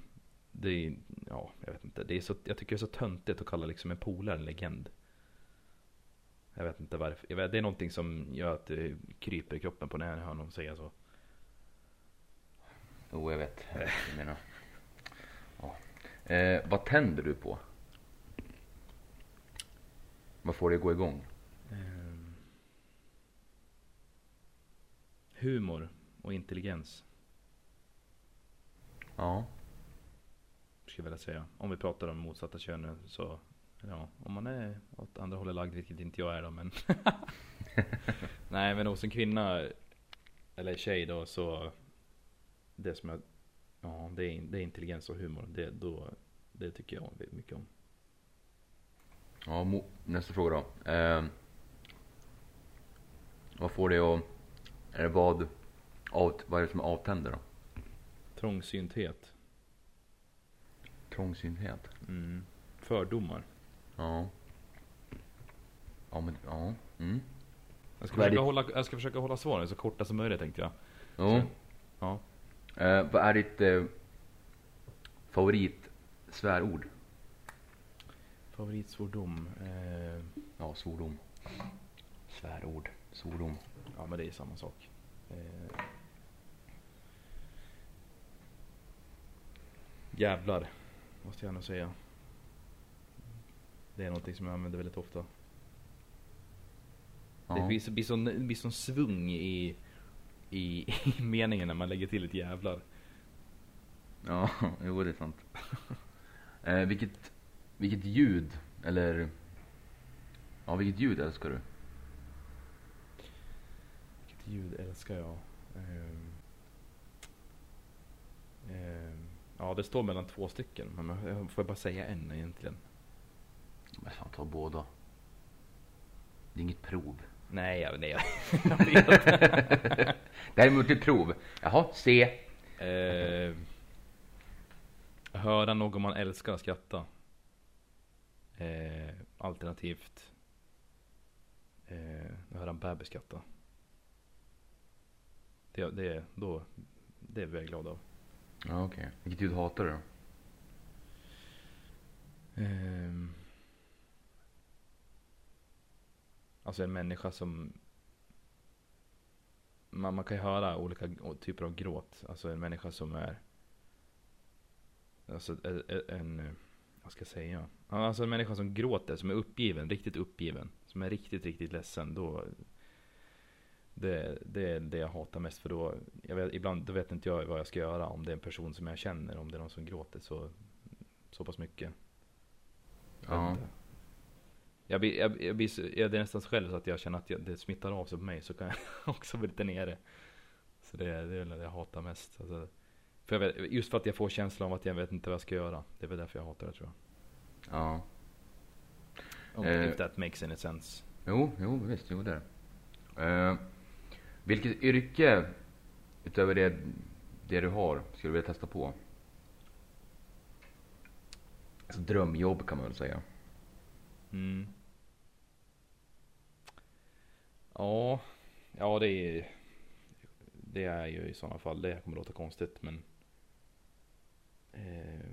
Speaker 1: det är, ja, jag vet inte. Det är så, jag tycker det är så töntigt att kalla liksom en polare en legend. Jag vet inte varför. Jag vet, det är någonting som gör att det kryper i kroppen på när jag hör någon säga så.
Speaker 2: Jo, jag vet vad du menar. Ja. Eh, vad tänder du på? Vad får dig att gå igång?
Speaker 1: Ehm, humor och intelligens.
Speaker 2: Ja.
Speaker 1: Skulle jag vilja säga. Om vi pratar om motsatta könen så Ja, om man är åt andra hållet lagd, vilket inte jag är då men Nej men hos en kvinna Eller tjej då så Det som jag Ja det är, det är intelligens och humor det, då, det tycker jag mycket om
Speaker 2: Ja, nästa fråga då. Eh, vad får dig att... Är det vad... Av, vad är det som avtänder då?
Speaker 1: Trångsynthet.
Speaker 2: Trångsynthet?
Speaker 1: Mm. Fördomar.
Speaker 2: Ja. Ja men, ja. Mm.
Speaker 1: Jag ska, försöka
Speaker 2: ditt-
Speaker 1: hålla, jag ska försöka hålla svaren så korta som möjligt tänkte jag.
Speaker 2: Jo.
Speaker 1: Ja.
Speaker 2: Eh, vad är ditt eh, favorit svärord?
Speaker 1: Favoritsvordom. Eh,
Speaker 2: Ja, svordom. Svärord. Svordom.
Speaker 1: ja men det är samma sak. Eh, jävlar. Måste jag nog säga. Det är någonting som jag använder väldigt ofta.
Speaker 2: Ja.
Speaker 1: Det blir, så- blir, sån, blir sån svung i, i, i meningen när man lägger till ett jävlar.
Speaker 2: Ja, jo det är sant. eh, vilket, vilket ljud, eller... Ja, vilket ljud älskar du?
Speaker 1: Vilket ljud älskar jag? Ehm, ehm, ja, det står mellan två stycken. Men jag får bara säga en egentligen.
Speaker 2: Men fan, ta båda. Det är inget prov.
Speaker 1: Nej, jag, nej, jag vet.
Speaker 2: Däremot ett prov. Jaha, C.
Speaker 1: Ehm, höra någon man älskar skratta. Ehm, alternativt eh, höra en bebis skratta. Det, det, då, det blir jag glad av.
Speaker 2: Ja, okej. Vilket ljud hatar du då?
Speaker 1: Um, alltså en människa som man, man kan ju höra olika typer av gråt. Alltså en människa som är Alltså e-, e-, en, vad ska jag säga? Alltså en människa som gråter, som är uppgiven, riktigt uppgiven. Som är riktigt, riktigt ledsen. Då det, det är det jag hatar mest för då, vet, ibland då vet inte jag vad jag ska göra om det är en person som jag känner, om det är någon som gråter så, så pass mycket.
Speaker 2: Ja.
Speaker 1: Jag blir, jag, jag blir så, jag, det är nästan själv så att jag känner att jag, det smittar av sig på mig så kan jag också bli lite nere. Så det, är- det är det jag hatar mest. Alltså, för jag vet, just för att jag får känslan av att jag vet inte vad jag ska göra. Det är väl därför jag hatar det tror jag.
Speaker 2: Ja.
Speaker 1: Om,
Speaker 2: Eh.
Speaker 1: If that makes any sense.
Speaker 2: Jo, jo visst, jo det är det. eh, Vilket yrke, utöver det, det du har, skulle du vilja testa på? Alltså drömjobb kan man väl säga.
Speaker 1: Mm. Ja, ja det är Det är ju i sådana fall, det kommer låta konstigt men eh,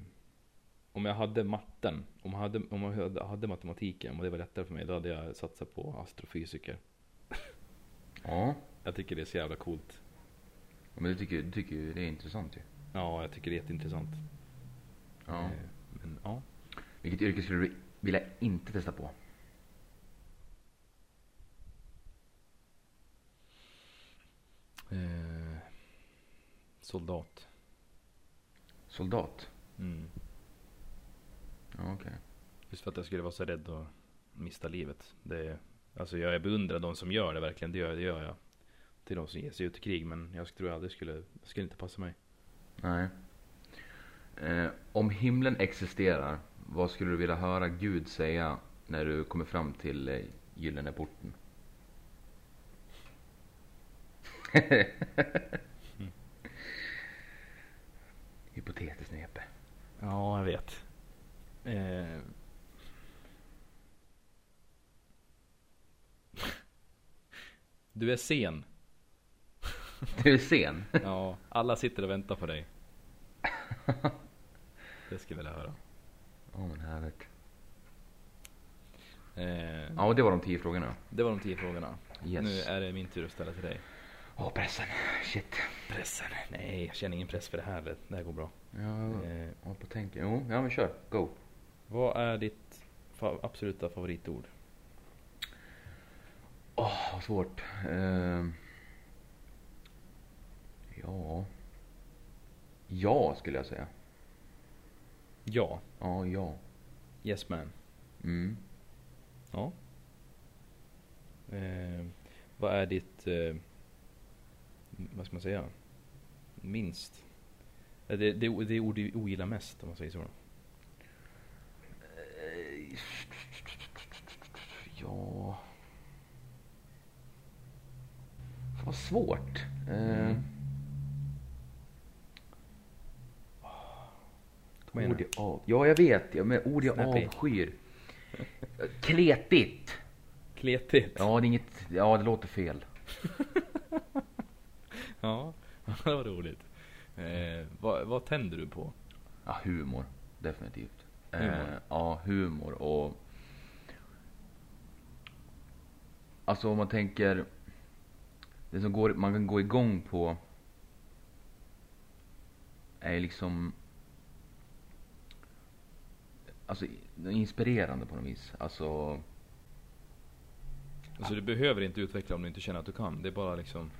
Speaker 1: Om jag hade matten, om jag hade, om jag hade, hade matematiken och det var lättare för mig, då hade jag satsat på astrofysiker.
Speaker 2: Ja,
Speaker 1: Jag tycker det är så jävla coolt.
Speaker 2: men du tycker, du tycker ju det är intressant ju.
Speaker 1: Ja, jag tycker det är jätteintressant.
Speaker 2: Ja.
Speaker 1: Eh, men ja.
Speaker 2: Vilket yrke skulle du vilja inte testa på?
Speaker 1: Eh, soldat.
Speaker 2: Soldat?
Speaker 1: Mm.
Speaker 2: Ja, okej.
Speaker 1: Just för att jag skulle vara så rädd att mista livet. Det är, alltså jag beundrar de som gör det verkligen, det gör, det gör jag. Till de som ger sig ut i krig, men jag tror aldrig skulle, skulle inte passa mig.
Speaker 2: Nej. Eh, om himlen existerar, vad skulle du vilja höra Gud säga när du kommer fram till eh, gyllene porten? Hypotetiskt Nepe.
Speaker 1: Ja, jag vet. Eh. Du är sen.
Speaker 2: Du är sen.
Speaker 1: Ja, alla sitter och väntar på dig. Det skulle jag vilja höra.
Speaker 2: Ja men härligt.
Speaker 1: Eh,
Speaker 2: Ja, och det var de tio frågorna.
Speaker 1: Det var de tio frågorna.
Speaker 2: Yes.
Speaker 1: Nu är det min tur att ställa till dig.
Speaker 2: Åh, pressen. Shit.
Speaker 1: Pressen? Nej, jag känner ingen press för det här. Det här går bra.
Speaker 2: Ja,
Speaker 1: Eh,
Speaker 2: jag på tänka. Jo, ja men kör. Go.
Speaker 1: vad är ditt fa- absoluta favoritord?
Speaker 2: Åh, vad svårt. Ehm. Ja. Ja, skulle jag säga.
Speaker 1: Ja.
Speaker 2: Ja, ja.
Speaker 1: Yes man.
Speaker 2: Mm.
Speaker 1: Ja. Eh, vad är ditt, eh, vad ska man säga, minst? Eh, Det, det, det ord du ogillar mest om man säger så.
Speaker 2: Eh, Ja. Vad svårt. Eh,
Speaker 1: Vad menar
Speaker 2: Ord jag av... Ja, jag vet. Ja, men ord jag
Speaker 1: Snappy.
Speaker 2: avskyr. Kletigt.
Speaker 1: Kletigt.
Speaker 2: Ja, det är inget... Ja, det låter fel.
Speaker 1: Ja, det var roligt. Eh, vad, vad tänder du på?
Speaker 2: Ja, humor. Definitivt.
Speaker 1: Humor?
Speaker 2: Eh, ja, humor och... Alltså om man tänker... Det som går, man kan gå igång på... Är liksom... Alltså inspirerande på något vis. Alltså...
Speaker 1: Alltså du behöver inte utveckla om du inte känner att du kan. Det är bara liksom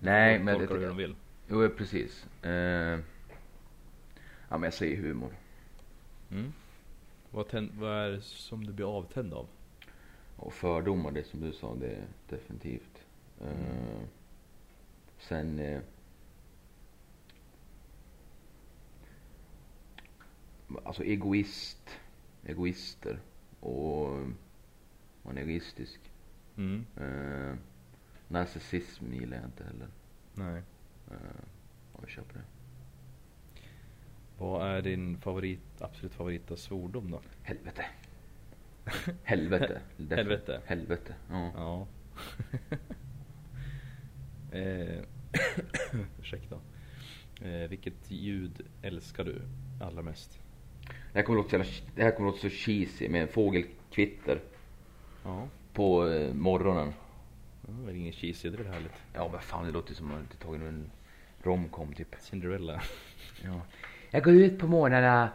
Speaker 2: Nej, men...
Speaker 1: tolkar
Speaker 2: det-
Speaker 1: hur de vill.
Speaker 2: Jo, precis. Eh, ja, men jag säger humor.
Speaker 1: Mm. Vad, tänd, vad är det som du blir avtänd av?
Speaker 2: Och fördomar, det som du sa, det är definitivt. Eh, sen... Eh, alltså egoist. Egoister. Och man är egoistisk.
Speaker 1: Mm.
Speaker 2: Eh, narcissism gillar jag inte heller.
Speaker 1: Nej.
Speaker 2: Eh, vi köper det.
Speaker 1: Vad är din favorit, absolut favorita svordom då?
Speaker 2: Helvete. Helvete.
Speaker 1: Helvete.
Speaker 2: Helvete. Ja.
Speaker 1: Ja. eh, ursäkta. Eh, vilket ljud älskar du allra mest?
Speaker 2: Det här kommer låta det här kommer låta så cheesy med en fågelkvitter
Speaker 1: Ja.
Speaker 2: på eh, morgonen.
Speaker 1: Det är ingen cheesy, det är väl härligt.
Speaker 2: Ja men fan det låter som att det tagit en romcom typ.
Speaker 1: Cinderella.
Speaker 2: Ja. Jag går ut på morgnarna,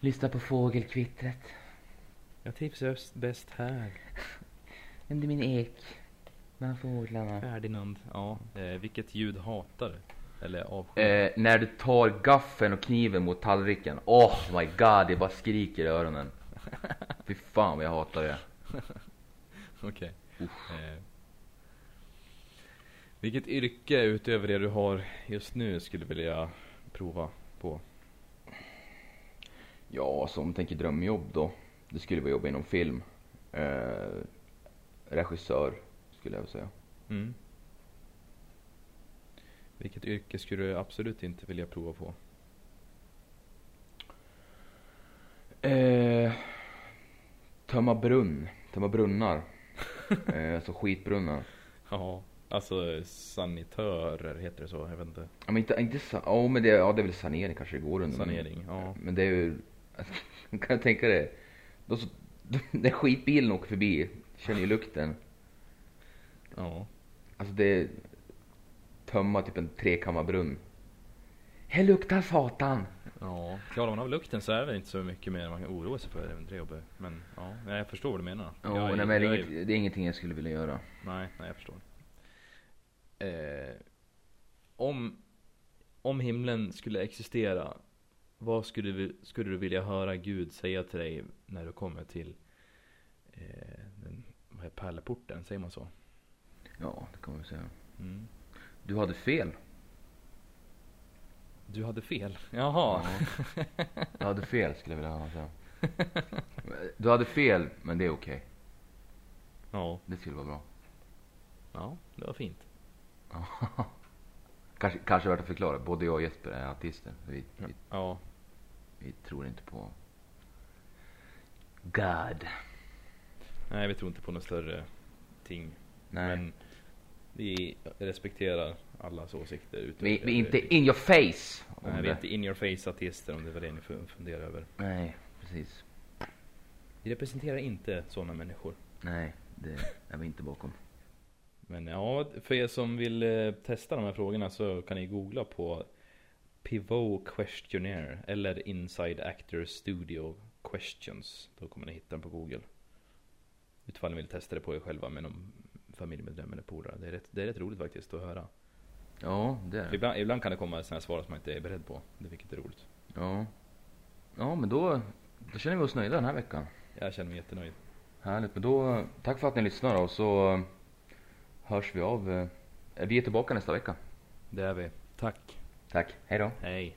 Speaker 2: lyssnar på fågelkvittret.
Speaker 1: Jag trivs just bäst här.
Speaker 2: Under min ek. Bland fåglarna.
Speaker 1: Ferdinand. Ja. Eh, vilket ljud hatar du? Eller avskyr?
Speaker 2: Eh, när du tar gaffeln och kniven mot tallriken. Oh my god, det bara skriker i öronen. Fy fan vad jag hatar det.
Speaker 1: Okej. Eh, vilket yrke utöver det du har just nu skulle du vilja prova på?
Speaker 2: Ja, som man tänker drömjobb då. Det skulle vara jobba inom film. Eh, regissör skulle jag vilja säga.
Speaker 1: Mm. Vilket yrke skulle du absolut inte vilja prova på?
Speaker 2: Eh, tömma brunn. Tömma brunnar. eh, alltså skitbrunnar.
Speaker 1: Ja, alltså sanitörer heter det så? Jag vet inte.
Speaker 2: Ja, men inte, inte sa- ja, men det, ja, det är väl sanering kanske det går under.
Speaker 1: Sanering, ja.
Speaker 2: Men, men det är ju, kan jag tänka dig. Då så, när skitbilen åker förbi, känner ju lukten.
Speaker 1: Ja.
Speaker 2: Alltså det tömma typ en trekammarbrunn. Här luktar satan!
Speaker 1: Ja, klarar man av lukten så är det väl inte så mycket mer man kan oroa sig för även det. Men ja, jag förstår vad du menar.
Speaker 2: Ja,
Speaker 1: Jag
Speaker 2: nej, men det,
Speaker 1: jag
Speaker 2: är
Speaker 1: är-
Speaker 2: inget, det är ingenting jag skulle vilja göra.
Speaker 1: Nej, nej jag förstår. Eh, om, om himlen skulle existera, vad skulle du, skulle du vilja höra Gud säga till dig när du kommer till eh, den, vad är pärleporten, säger man så?
Speaker 2: Ja, det kan man säga.
Speaker 1: Mm.
Speaker 2: Du hade fel.
Speaker 1: Du hade fel? Jaha.
Speaker 2: Du hade fel skulle jag vilja höra säga. Du hade fel, men det är okej.
Speaker 1: Ja,
Speaker 2: Det skulle vara bra.
Speaker 1: ja, det var fint.
Speaker 2: kanske, kanske värt att förklara. Både jag och Jesper är artister. Vi, vi,
Speaker 1: Ja,
Speaker 2: vi tror inte på God.
Speaker 1: nej vi tror inte på något större ting.
Speaker 2: Nej.
Speaker 1: Men vi respekterar allas åsikter. utöver
Speaker 2: vi, vi är inte in your face.
Speaker 1: Nej, vi
Speaker 2: det.
Speaker 1: är inte in your face artister om det var det ni fun- funderar över.
Speaker 2: Nej, precis.
Speaker 1: Vi representerar inte sådana människor.
Speaker 2: Nej, det är vi inte bakom.
Speaker 1: Men ja, för er som vill eh, testa de här frågorna så kan ni googla på Pivot Questionnaire eller Inside Actor Studio Questions. Då kommer ni hitta den på Google. Utifall ni vill testa det på er själva med någon familjemedlem eller polare. Det är rätt, det är rätt roligt faktiskt att höra.
Speaker 2: Ja, det är det.
Speaker 1: Ibland, ibland kan det komma sådana svar som man inte är beredd på. Det vilket är roligt.
Speaker 2: Ja. Ja, men då, då känner vi oss nöjda den här veckan.
Speaker 1: Jag känner mig jättenöjd.
Speaker 2: Härligt, men då, tack för att ni lyssnar och så eh, hörs vi av. eh, Vi är tillbaka nästa vecka.
Speaker 1: Det är vi. Tack.
Speaker 2: Tack, hej då.
Speaker 1: Hej.